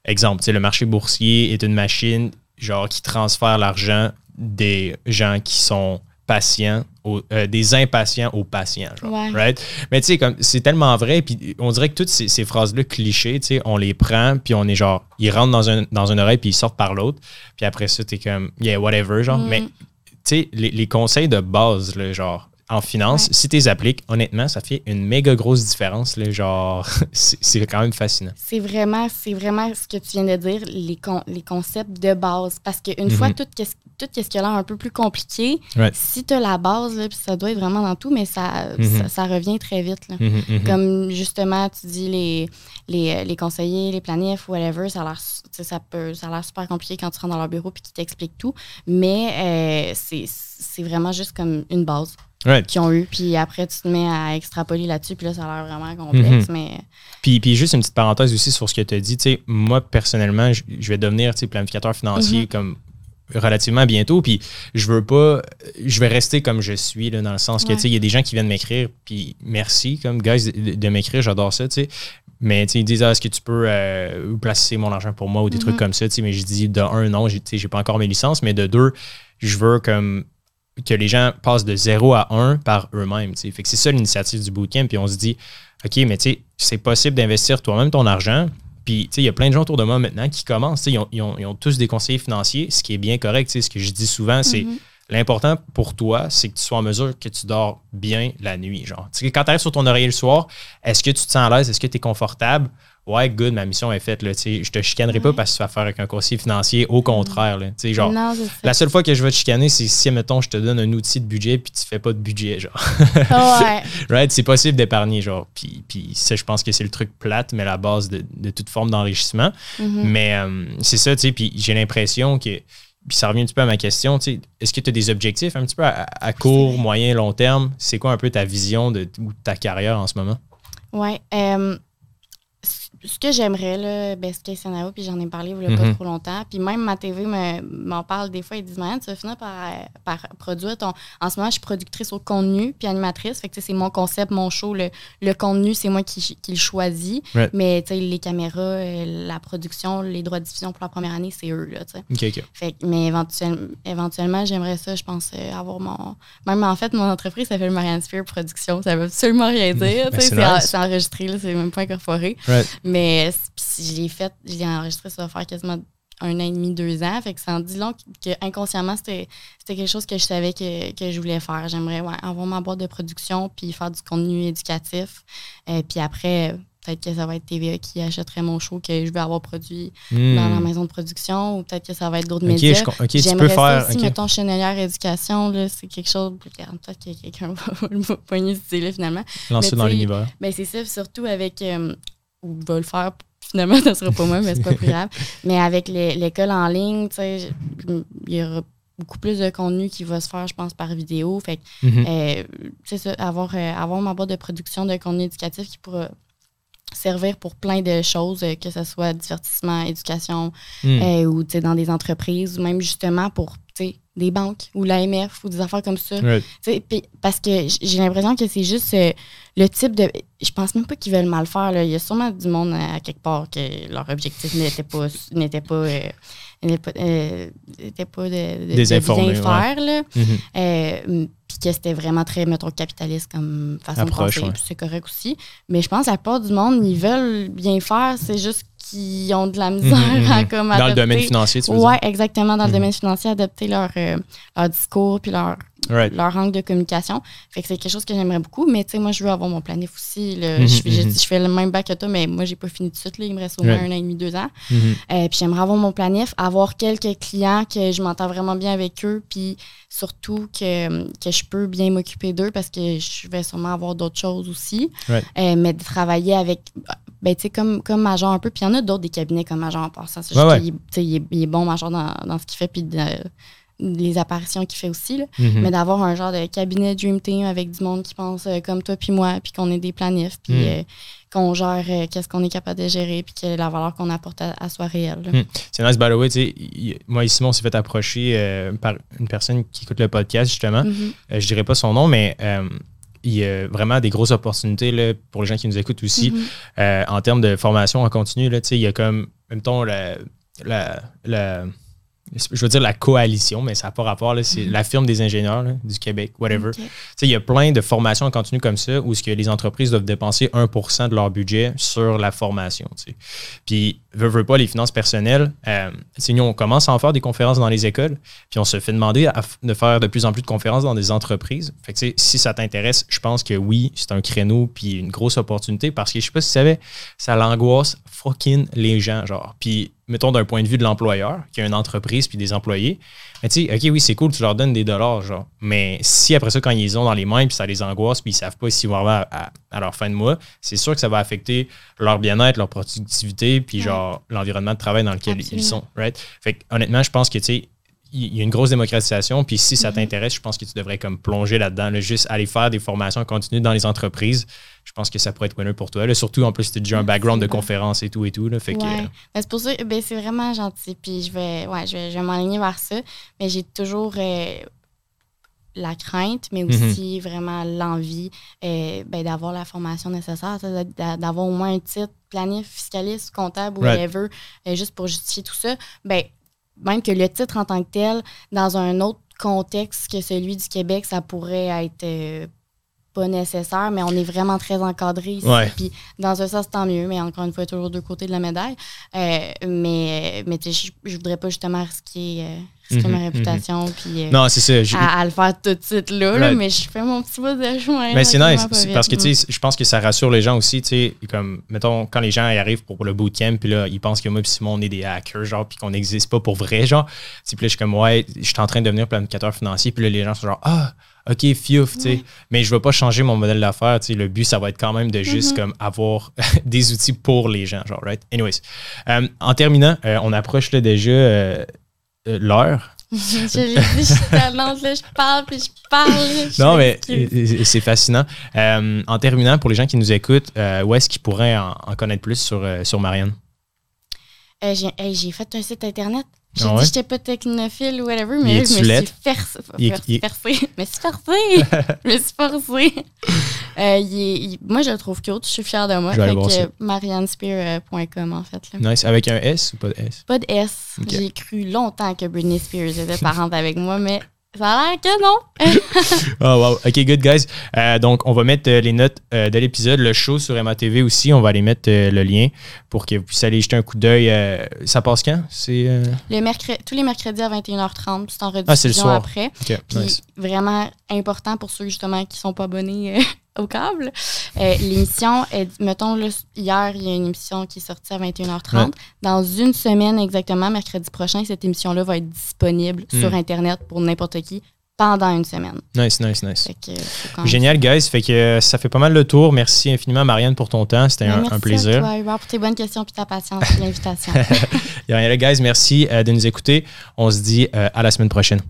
exemple, tu sais, le marché boursier est une machine, genre, qui transfère l'argent des gens qui sont patients, euh, des impatients aux patients, genre, Ouais. right? Mais tu sais, comme, c'est tellement vrai, puis on dirait que toutes ces, ces phrases-là clichés, tu sais, on les prend, puis on est genre, ils rentrent dans, un, dans une oreille, puis ils sortent par l'autre, puis après ça, t'es comme, yeah, whatever, genre. Mhm. Mais, tu sais, les, les conseils de base, là, genre, en finance, Ouais. si tu les appliques, honnêtement, ça fait une méga grosse différence, là, genre, c'est quand même fascinant. C'est vraiment, c'est vraiment ce que tu viens de dire, les, con- les concepts de base. Parce qu'une Mhm. fois, tout, qu'est-ce- tout ce qui a l'air un peu plus compliqué, Right. si tu as la base, là, puis ça doit être vraiment dans tout, mais ça, Mhm. ça, ça revient très vite. là. Mhm, mhm. Comme justement, tu dis les, les, les conseillers, les planifs, whatever, ça a l'air ça peut ça a l'air super compliqué quand tu rentres dans leur bureau puis qu'ils t'expliquent tout. Mais euh, c'est vraiment juste comme une base Right. qu'ils ont eu. Puis après, tu te mets à extrapoler là-dessus, puis là, ça a l'air vraiment complexe. Mhm. Mais Puis, puis juste une petite parenthèse aussi sur ce que tu as dit. Tu sais, moi, personnellement, je, je vais devenir planificateur financier Mhm. comme relativement bientôt. Puis je veux pas. Je vais rester comme je suis, là, dans le sens que Ouais. tu sais, il y a des gens qui viennent m'écrire. Puis merci, comme guys, de, de m'écrire. J'adore ça, tu sais. Mais tu sais, ils disent, Ah, est-ce que tu peux euh, placer mon argent pour moi ou des trucs comme ça, tu sais. Mais je dis, de un, non, j'ai tu sais, j'ai pas encore mes licences. Mais de deux, je veux comme que les gens passent de 0 à 1 par eux-mêmes. Fait que c'est ça l'initiative du bootcamp. Puis on se dit, OK, mais tu sais, c'est possible d'investir toi-même ton argent. Puis, tu sais, il y a plein de gens autour de moi maintenant qui commencent. Ils ont, ils ont- ils ont tous des conseillers financiers, ce qui est bien correct. Ce que je dis souvent, c'est Mhm. l'important pour toi, c'est que tu sois en mesure que tu dors bien la nuit. Genre, quand tu arrives sur ton oreiller le soir, est-ce que tu te sens à l'aise? Est-ce que tu es confortable? Ouais, good, ma mission est faite. Là, je te chicanerai pas parce que tu vas faire avec un conseiller financier. Au contraire. Là, genre, non, la seule fois que je vais te chicaner, c'est si, mettons, je te donne un outil de budget puis tu fais pas de budget, genre. ouais. right? C'est possible d'épargner, genre. Puis, puis ça, je pense que c'est le truc plate, mais la base de, de toute forme d'enrichissement. Mhm. Mais euh, c'est ça, tu sais, puis j'ai l'impression que... Puis ça revient un petit peu à ma question, tu sais, est-ce que tu as des objectifs un petit peu à, à court, moyen, long terme? C'est quoi un peu ta vision de, ou de ta carrière en ce moment? Ouais. euh, ce que j'aimerais, là, best case scenario, puis j'en ai parlé il y a pas Mhm. trop longtemps, puis même ma TV me- m'en parle des fois, ils disent, Marianne, tu vas finir par, par produire ton... En ce moment, je suis productrice au contenu, puis animatrice, fait que c'est mon concept, mon show, le, le contenu, c'est moi qui, qui le choisis, Right. mais tu sais, les caméras, euh, la production, les droits de diffusion pour la première année, c'est eux, là, tu sais. OK, OK. Fait que- mais éventuellement, éventuellement j'aimerais ça, je pense, euh, avoir mon. Même en fait, mon entreprise s'appelle Marianne Sphere Production. Ça veut absolument rien dire. Ben, sais, c'est c'est en- nice. c'est enregistré, là, c'est même pas incorporé. Right. Mais si je l'ai fait, je l'ai enregistré, ça va faire quasiment un an et demi, deux ans. Fait que ça en dit long que inconsciemment, c'était quelque chose que je savais que, que je voulais faire. J'aimerais ouais, avoir ma boîte de production puis faire du contenu éducatif. Euh, puis après, peut-être que ça va être TVA qui achèterait mon show que je vais avoir produit Hmm. dans la maison de production ou peut-être que ça va être d'autres OK, médias. je com- OK, tu peux J'aimerais ça faire... aussi, OK. mettons, chenelière éducation, c'est quelque chose, regarde, peut-être que quelqu'un va va poigner ce là finalement. Lancer mais dans l'univers. Mais c'est ça, surtout avec, euh, va le faire, finalement, ça sera pas moi, mais c'est pas plus grave. Mais avec l'école en ligne, tu sais, je- il y aura beaucoup plus de contenu qui va se faire, je pense, par vidéo. Fait que, euh, c'est ça, avoir, euh, avoir ma boîte de production de contenu éducatif qui pourra servir pour plein de choses, euh, que ce soit divertissement, éducation, Mm. euh, ou tu sais, dans des entreprises, ou même justement pour tu sais, des banques ou l'AMF ou des affaires comme ça. Parce que j'ai l'impression que c'est juste euh, le type de. Je pense même pas qu'ils veulent mal faire. Là. Il y a sûrement du monde à, à quelque part que leur objectif n'était pas n'était pas euh, n'était pas, euh, pas de, de, bien faire. Là. Mhm. Euh, puis que c'était vraiment très, mettons, capitaliste comme façon Approche, de penser. ouais. C'est correct aussi. Mais je pense que la plupart du monde, ils veulent bien faire. C'est juste qu'ils ont de la misère Mhm, à mhm. comme Dans le domaine financier, tu veux Ouais, exactement. Dans le Mhm. domaine financier, adopter leur, euh, leur discours puis leur? Right. leur angle de communication. Fait que c'est quelque chose que j'aimerais beaucoup. Mais tu sais, moi, je veux avoir mon planif aussi. Mhm, je, fais, je- mhm. je fais le même bac que toi, mais moi, j'ai pas fini tout de suite. Là. Il me reste au moins un an et demi, deux ans. Mhm. Euh, puis j'aimerais avoir mon planif, avoir quelques clients que je m'entends vraiment bien avec eux, puis surtout que, que je peux bien m'occuper d'eux parce que je vais sûrement avoir d'autres choses aussi. Right. Euh, mais de travailler avec, ben, tu sais, comme, comme Major un peu, puis il y en a d'autres des cabinets comme Major en passant. C'est juste ouais. qu'il est- il, est, il est bon, Major, dans, dans ce qu'il fait, puis de- les apparitions qu'il fait aussi. Là. Mhm. Mais d'avoir un genre de cabinet Dream Team avec du monde qui pense euh, comme toi puis moi, puis qu'on ait des planifs, puis Mm. euh, qu'on gère euh, qu'est-ce qu'on est capable de gérer, puis que la valeur qu'on apporte à, à soit réelle. Mm. C'est nice, by the way. tu sais, il- moi et Simon, on s'est fait approcher par une personne qui écoute le podcast, justement. Mhm. Euh, je dirais pas son nom, mais il y a vraiment des grosses opportunités là, pour les gens qui nous écoutent aussi. Mhm. Euh, en termes de formation en continu, là, il y a comme, même temps, la, la, la- je veux dire la coalition, mais ça n'a pas rapport. là, C'est Mhm. la firme des ingénieurs là, du Québec, whatever. Il y a plein de formations en continu comme ça où ce que les entreprises doivent dépenser 1% de leur budget sur la formation. Puis, veut, veut pas, les finances personnelles, euh, nous, on commence à en faire des conférences dans les écoles, puis on se fait demander à de faire de plus en plus de conférences dans des entreprises. Fait que, tu sais, si ça t'intéresse, je pense que oui, c'est un créneau puis une grosse opportunité parce que je sais pas si tu savais, ça l'angoisse fucking les gens, genre. Puis, mettons d'un point de vue de l'employeur, qui a une entreprise puis des employés, mais tu sais, OK, oui, c'est cool, tu leur donnes des dollars, genre. Mais si après ça, quand ils les ont dans les mains, puis ça les angoisse, puis ils savent pas s'ils vont arriver à, à- à leur fin de mois, c'est sûr que ça va affecter leur bien-être, leur productivité, puis Ouais. Genre l'environnement de travail dans lequel ils sont, right? Fait honnêtement, je pense que, tu sais, il y a une grosse démocratisation, puis si ça Mhm. t'intéresse, je pense que tu devrais comme plonger là-dedans, là, juste aller faire des formations continues dans les entreprises. Je pense que ça pourrait être winner pour toi. là. surtout, en plus, tu as déjà un background de conférences et tout et tout. Là, fait que, Ouais. euh, Ben, c'est pour ça, ben, c'est vraiment gentil. Puis je vais, ouais, je vais, je vais m'aligner vers ça. Mais j'ai toujours euh, la crainte, mais Mhm. aussi vraiment l'envie euh, ben, d'avoir la formation nécessaire, d'avoir au moins un titre planif, fiscaliste, comptable, Right. whatever, euh, juste pour justifier tout ça. Ben, même que le titre en tant que tel, dans un autre contexte que celui du Québec, ça pourrait être euh, pas nécessaire, mais on est vraiment très encadré ici. Ouais. Puis dans un sens, tant mieux, mais encore une fois, toujours deux côtés de la médaille. Euh, mais mais je, je voudrais pas justement risquer, risquer ma Mhm, réputation puis euh, Non, c'est ça. j'ai- à, à le faire tout de suite là, mais je fais mon petit bout de chemin. Mais c'est nice, parce que tu sais, je pense que ça rassure les gens aussi, tu sais, comme mettons quand les gens y arrivent pour le bootcamp puis là ils pensent que moi et Simon on est des hackers genre puis qu'on n'existe pas pour vrai genre. Puis là je suis comme ouais, je suis en train de devenir planificateur financier puis là les gens sont genre ah OK, fiouf, tu sais. Mais je veux pas changer mon modèle d'affaires, tu sais, le but ça va être quand même de juste Mhm. comme avoir des outils pour les gens genre right? Anyways. Euh, en terminant, euh, on approche là déjà euh, euh, l'heure? je l'ai dit, je t'annonce, là, je parle puis je parle. je Non, mais euh, c'est fascinant. Euh, en terminant, pour les gens qui nous écoutent, euh, où est-ce qu'ils pourraient en, en connaître plus sur, sur Marianne? J'ai hey, fait un site internet. J'ai Ah dit ouais? que j'étais pas technophile ou whatever, mais là, je me suis forcée. Je me suis forcée. je me suis forcée. Euh, il est- il- moi, je le trouve cute. Je suis fière de moi. Je vais aller Fait voir que ça. mariannespear.com, en fait. Là. Nice. Avec un S ou pas de S? Pas de S. J'ai cru longtemps que Britney Spears était parente avec moi, mais ça a l'air que non. Oh, wow. OK, good, guys. Euh, donc, on va mettre euh, les notes euh, de l'épisode, le show sur MATV aussi. On va aller mettre euh, le lien pour que vous puissiez aller jeter un coup d'œil. euh, ça passe quand? C'est. euh, Le mercredi, tous les mercredis à 21h30, c'est en rediffusion Ah, c'est le soir. après. Puis nice. vraiment important pour ceux justement qui sont pas abonnés euh, au câble. Euh, L'émission, mettons, là, hier, il y a une émission qui est sortie à 21h30. Ouais. Dans une semaine exactement, mercredi prochain, cette émission-là va être disponible Mm. sur Internet pour n'importe qui pendant une semaine. Nice, nice, nice. Que, Génial, guys. Fait que euh, ça fait pas mal le tour. Merci infiniment, Marianne, pour ton temps. C'était Ben, un, merci un plaisir. Toi, Hubert, pour tes bonnes questions et ta patience et l'invitation. Il y a rien là, guys. Merci euh, de nous écouter. On se dit euh, à la semaine prochaine.